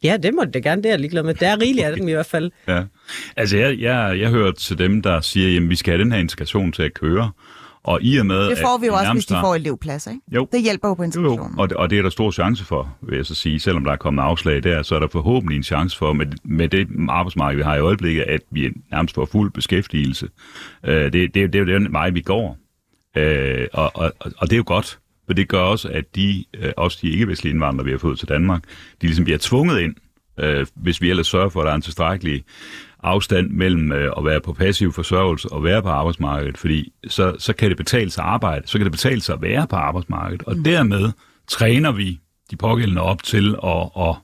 Ja, det må det gerne, det er jeg ligeglad med. Det er rigeligt af dem i hvert fald. Ja. Altså, jeg, jeg, jeg hører til dem, der siger, at vi skal have den her integration til at køre. Og i og med, det får vi jo også, hvis de får elevpladser, ikke? Jo. Det hjælper jo på integrationen. Jo, jo. Og, det, og det er der stor chance for, vil jeg så sige. Selvom der er kommet afslag der, så er der forhåbentlig en chance for, med, med det arbejdsmarked, vi har i øjeblikket, at vi nærmest får fuld beskæftigelse. Uh, det, det, det er jo den vej, vi går. Uh, og, og, og det er jo godt, for det gør også, at de, uh, også de ikke-vestlige indvandrere, vi har fået til Danmark, de ligesom bliver tvunget ind, uh, hvis vi ellers sørger for, at der er en tilstrækkelig afstand mellem øh, at være på passiv forsørgelse og være på arbejdsmarkedet, fordi så, så kan det betale sig at arbejde, så kan det betale sig at være på arbejdsmarkedet, og mm. dermed træner vi de pågældende op til at, at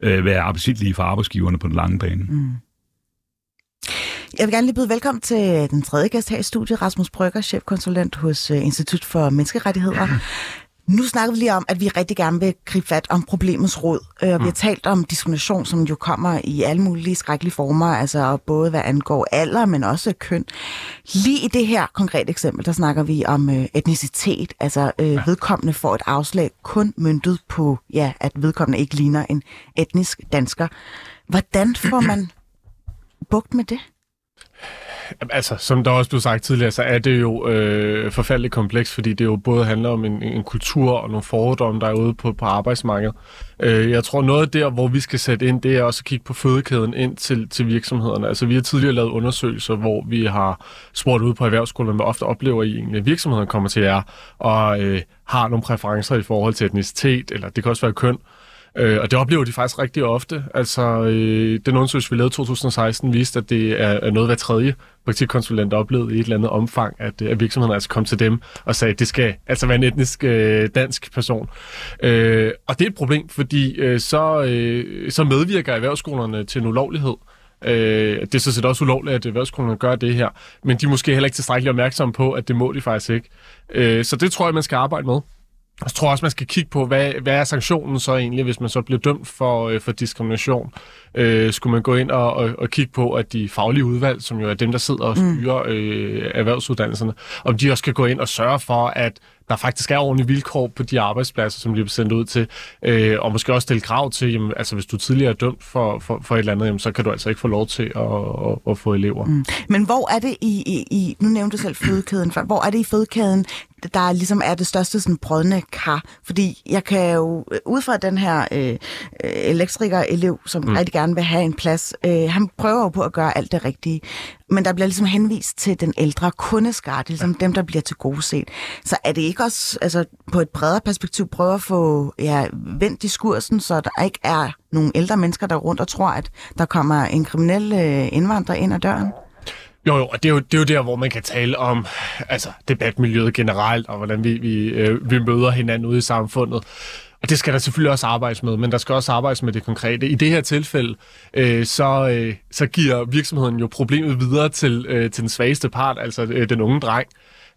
øh, være appetitlige for arbejdsgiverne på den lange bane. Mm. Jeg vil gerne lige byde velkommen til den tredje gæst her i studiet, Rasmus Brygger, chefkonsulent hos øh, Institut for Menneskerettigheder. Nu snakker vi lige om, at vi rigtig gerne vil gribe fat om problemets rod. Øh, vi har mm. talt om diskrimination, som jo kommer i alle mulige skrækkelige former, altså både hvad angår alder, men også køn. Lige i det her konkrete eksempel, der snakker vi om øh, etnicitet, altså øh, vedkommende får et afslag kun myndet på, ja, at vedkommende ikke ligner en etnisk dansker. Hvordan får man bugt med det? Altså, som der også blev sagt tidligere, så er det jo øh, forfærdeligt kompleks, fordi det jo både handler om en, en kultur og nogle fordomme, der er ude på, på arbejdsmarkedet. Øh, jeg tror, noget af der, hvor vi skal sætte ind, det er også at kigge på fødekæden ind til, til virksomhederne. Altså, vi har tidligere lavet undersøgelser, hvor vi har spurgt ud på erhvervsskolerne, hvad ofte oplever I egentlig, at virksomhederne kommer til jer og øh, har nogle præferencer i forhold til etnicitet, eller det kan også være køn. Øh, Øh, og det oplever de faktisk rigtig ofte. Altså, øh, den undersøgelse, vi lavede i 2016, viste, at det er, er noget hver tredje praktikkonsulent oplevede i et eller andet omfang, at, øh, at virksomheden altså kom til dem og sagde, at det skal altså være en etnisk øh, dansk person. Øh, og det er et problem, fordi øh, så, øh, så medvirker erhvervsskolerne til en ulovlighed. Øh, det er så set også ulovligt, at erhvervsskolerne gør det her, men de er måske heller ikke tilstrækkeligt opmærksomme på, at det må de faktisk ikke. Øh, så det tror jeg, man skal arbejde med. Jeg tror også, man skal kigge på, hvad, hvad er sanktionen så egentlig, hvis man så bliver dømt for, øh, for diskrimination? Øh, skulle man gå ind og, og, og kigge på, at de faglige udvalg, som jo er dem, der sidder og mm. styrer øh, erhvervsuddannelserne, om de også skal gå ind og sørge for, at der faktisk er ordentlige vilkår på de arbejdspladser, som de bliver sendt ud til, øh, og måske også stille krav til, jamen, altså hvis du tidligere er dømt for, for, for et eller andet, jamen, så kan du altså ikke få lov til at, at, at få elever. Mm. Men hvor er det i, i, i, nu nævnte du selv fødekæden, hvor er det i fødekæden, der ligesom er det største sådan brødne kar? Fordi jeg kan jo, ud fra den her øh, elektriker-elev, som mm. rigtig gerne vil have en plads, øh, han prøver jo på at gøre alt det rigtige. Men der bliver ligesom henvist til den ældre kundeskare, det er ligesom dem, der bliver til gode set. Så er det ikke også altså, på et bredere perspektiv prøve at få ja, vendt diskursen, så der ikke er nogle ældre mennesker, der rundt og tror, at der kommer en kriminel øh, indvandrer ind ad døren? Jo, jo, og det er jo, det er jo der, hvor man kan tale om altså, debatmiljøet generelt, og hvordan vi, vi, øh, vi møder hinanden ude i samfundet. Og det skal der selvfølgelig også arbejdes med, men der skal også arbejdes med det konkrete. I det her tilfælde, øh, så, øh, så giver virksomheden jo problemet videre til, øh, til den svageste part, altså øh, den unge dreng,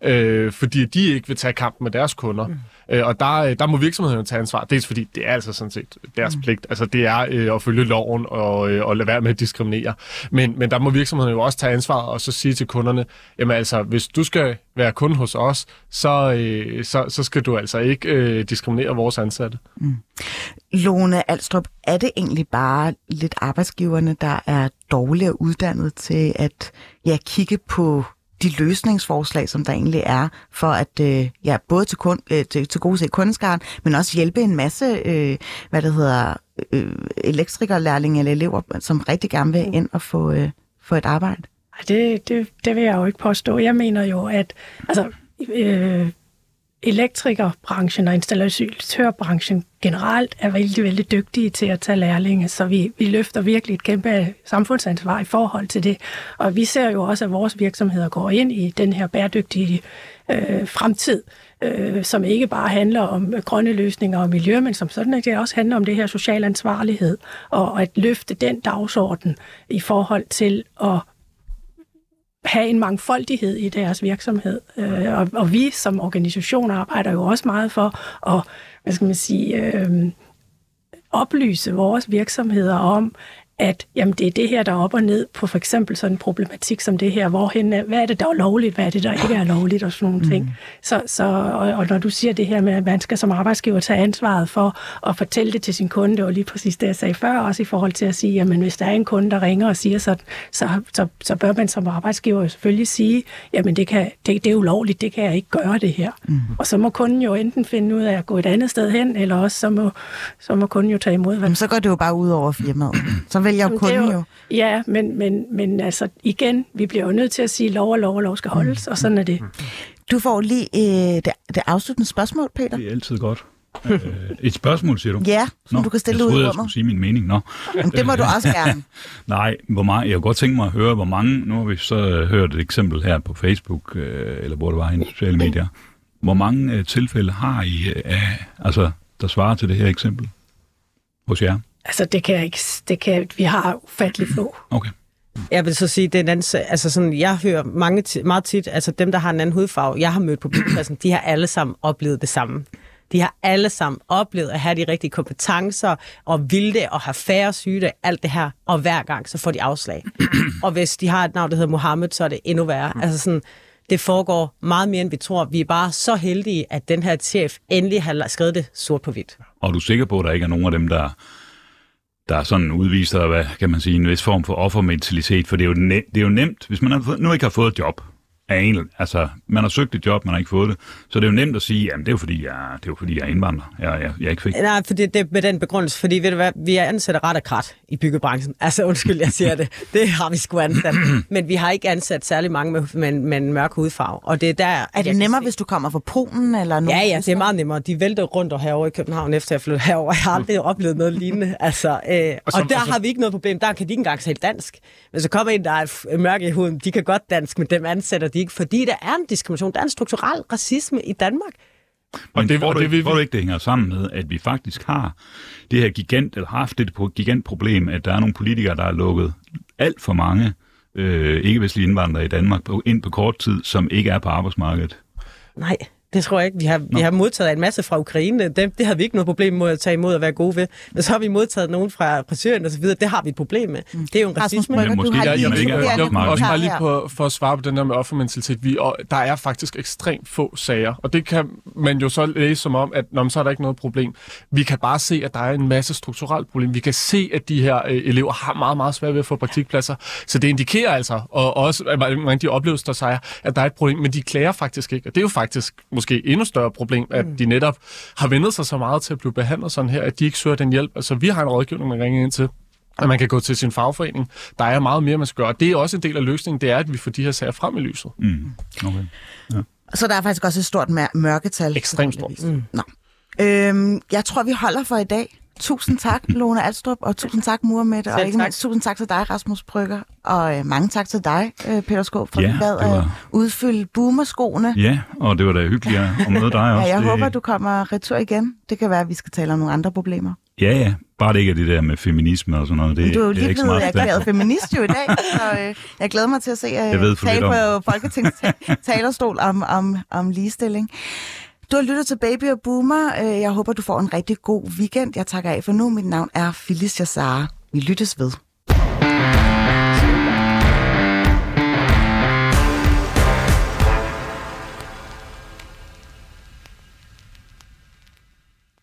øh, fordi de ikke vil tage kampen med deres kunder. Mm. Øh, og der, øh, der må virksomheden tage ansvar, dels fordi det er altså sådan set deres mm. pligt. Altså det er øh, at følge loven og, øh, og lade være med at diskriminere. Men, men der må virksomheden jo også tage ansvar og så sige til kunderne, jamen altså, hvis du skal være kunde hos os, så, øh, så, så skal du altså ikke øh, diskriminere vores ansatte. Mm. Lone Alstrup, er det egentlig bare lidt arbejdsgiverne, der er dårligere uddannet til at ja, kigge på de løsningsforslag, som der egentlig er, for at øh, ja, både til, kun, øh, til, til gode se kundeskaren, men også hjælpe en masse, øh, hvad det hedder, øh, elektrikerlærlinge eller elever, som rigtig gerne vil ind og få, øh, få et arbejde? Det, det, det vil jeg jo ikke påstå. Jeg mener jo, at altså, øh, elektrikerbranchen og installatørbranchen generelt er vældig, vældig dygtige til at tage lærlinge, så vi, vi løfter virkelig et kæmpe samfundsansvar i forhold til det. Og vi ser jo også, at vores virksomheder går ind i den her bæredygtige øh, fremtid, øh, som ikke bare handler om grønne løsninger og miljø, men som sådan, at det også handler om det her social ansvarlighed, og at løfte den dagsorden i forhold til at have en mangfoldighed i deres virksomhed. Øh, og, og vi som organisation arbejder jo også meget for at, hvad skal man sige, øh, oplyse vores virksomheder om, at jamen, det er det her, der er op og ned på for eksempel sådan en problematik som det her. Hvorhen, hvad er det, der er lovligt, hvad er det, der ikke er lovligt og sådan nogle mm. ting. Så, så, og, og når du siger det her med, at man skal som arbejdsgiver tage ansvaret for at fortælle det til sin kunde, og lige præcis det, jeg sagde før, også i forhold til at sige, jamen hvis der er en kunde, der ringer og siger sådan, så, så, så bør man som arbejdsgiver jo selvfølgelig sige, jamen det, kan, det, det er ulovligt, det kan jeg ikke gøre det her. Mm. Og så må kunden jo enten finde ud af at gå et andet sted hen, eller også så må, så må kunden jo tage imod, hvad Jamen, så går det jo bare ud over firmaet. Så vælger Jamen, det er kunden jo. Ja, men, men, men altså igen, vi bliver jo nødt til at sige, at lov og lov og lov skal holdes, og sådan er det. Du får lige øh, det, det afsluttende spørgsmål, Peter. Det er altid godt. Øh, et spørgsmål, siger du? Ja, som du kan stille jeg ud i troede, jeg rummet. skulle sige min mening. Nå. Jamen, det må du også gerne. Nej, hvor meget, jeg kunne godt tænke mig at høre, hvor mange, nu har vi så hørt et eksempel her på Facebook, øh, eller hvor det var i de sociale medier, hvor mange øh, tilfælde har I, af, altså, der svarer til det her eksempel hos jer? Altså, det kan jeg ikke, det kan, vi har ufattelig få. Okay. Jeg vil så sige, det er en anden, altså sådan, jeg hører mange meget tit, altså dem, der har en anden hudfarve, jeg har mødt på byggepladsen, de har alle sammen oplevet det samme. De har alle sammen oplevet at have de rigtige kompetencer, og vil det, og have færre sygdom, alt det her, og hver gang, så får de afslag. og hvis de har et navn, der hedder Mohammed, så er det endnu værre. Altså sådan, det foregår meget mere, end vi tror. Vi er bare så heldige, at den her chef endelig har skrevet det sort på hvidt. Og er du sikker på, at der ikke er nogen af dem, der, der sådan udviser, hvad kan man sige, en vis form for offermentalitet? For det er jo, ne- det er jo nemt, hvis man har nu ikke har fået et job, af en, altså, man har søgt et job, man har ikke fået det, så det er jo nemt at sige, jamen det er jo fordi, jeg, det er jo fordi, jeg er indvandrer, jeg, jeg, jeg ikke fik. Nej, for det, det er med den begrundelse, fordi ved du hvad, vi er ansat ret og krat i byggebranchen. Altså undskyld, jeg siger det. Det har vi sgu ansat. Men vi har ikke ansat særlig mange med, med, med en mørk hudfarve. Og det er der... Er det nemmere, hvis du kommer fra Polen eller nogen? Ja, ja, det er meget nemmere. De vælter rundt og herovre i København, efter jeg flyttede herover. Jeg har aldrig oplevet noget lignende. Altså, øh, og, som- og der altså- har vi ikke noget problem. Der kan de ikke engang tale dansk. Men så kommer en, der er mørk i huden, de kan godt dansk, men dem ansætter ikke, fordi der er en diskrimination. Der er en strukturel racisme i Danmark. Men det- tror, og du, det vi- tror du ikke, det hænger sammen med, at vi faktisk har det her gigant, eller har haft det på- gigantproblem, at der er nogle politikere, der har lukket alt for mange øh, ikke-vestlige indvandrere i Danmark på, ind på kort tid, som ikke er på arbejdsmarkedet? Nej, det tror jeg ikke. Vi har, vi har modtaget en masse fra Ukraine. Det, det havde vi ikke noget problem med at tage imod og være gode ved. Men så har vi modtaget nogen fra frisøren og så videre. Det har vi et problem med. Det er jo en racisme. Men du måske har der, lige ikke er Jeg, også bare lige på, for at svare på den der med offermentalitet. Vi, og der er faktisk ekstremt få sager, og det kan man jo så læse som om, at nå, men så er der ikke noget problem. Vi kan bare se, at der er en masse strukturelt problem. Vi kan se, at de her øh, elever har meget, meget svært ved at få praktikpladser. Så det indikerer altså, og også at mange af de oplevelser, der siger, at der er et problem, men de klager faktisk ikke. Og det er jo faktisk måske endnu større problem, at de netop har vendet sig så meget til at blive behandlet sådan her, at de ikke søger den hjælp. Altså, vi har en rådgivning, man ringer ind til, at man kan gå til sin fagforening. Der er meget mere, man skal gøre. Og det er også en del af løsningen, det er, at vi får de her sager frem i lyset. Mm. Okay. Så der er faktisk også et stort mør- mørketal. Ekstremt stort. Mm. Nå. Øhm, jeg tror, vi holder for i dag. Tusind tak, Lone Alstrup, og tusind tak, Muhammed, og ikke tak. mindst tusind tak til dig, Rasmus Brygger, og øh, mange tak til dig, øh, Peter Skåb, for Ja, at var- at udfylde boomerskoene. Ja, og det var da hyggeligt at møde dig Ja, også. jeg det, håber, du kommer retur igen. Det kan være, at vi skal tale om nogle andre problemer. Ja, ja. Bare det ikke er det der med feminisme og sådan noget. Det, Men du er jo lige blevet erklæret feminist jo i dag, så øh, jeg glæder mig til at se Jeg ved øh, tale på Folketingets ta- talerstol om, om, om ligestilling. Du har lyttet til Baby og Boomer. Øh, jeg håber, du får en rigtig god weekend. Jeg takker af for nu. Mit navn er Phyllis Jassara. Vi lyttes ved.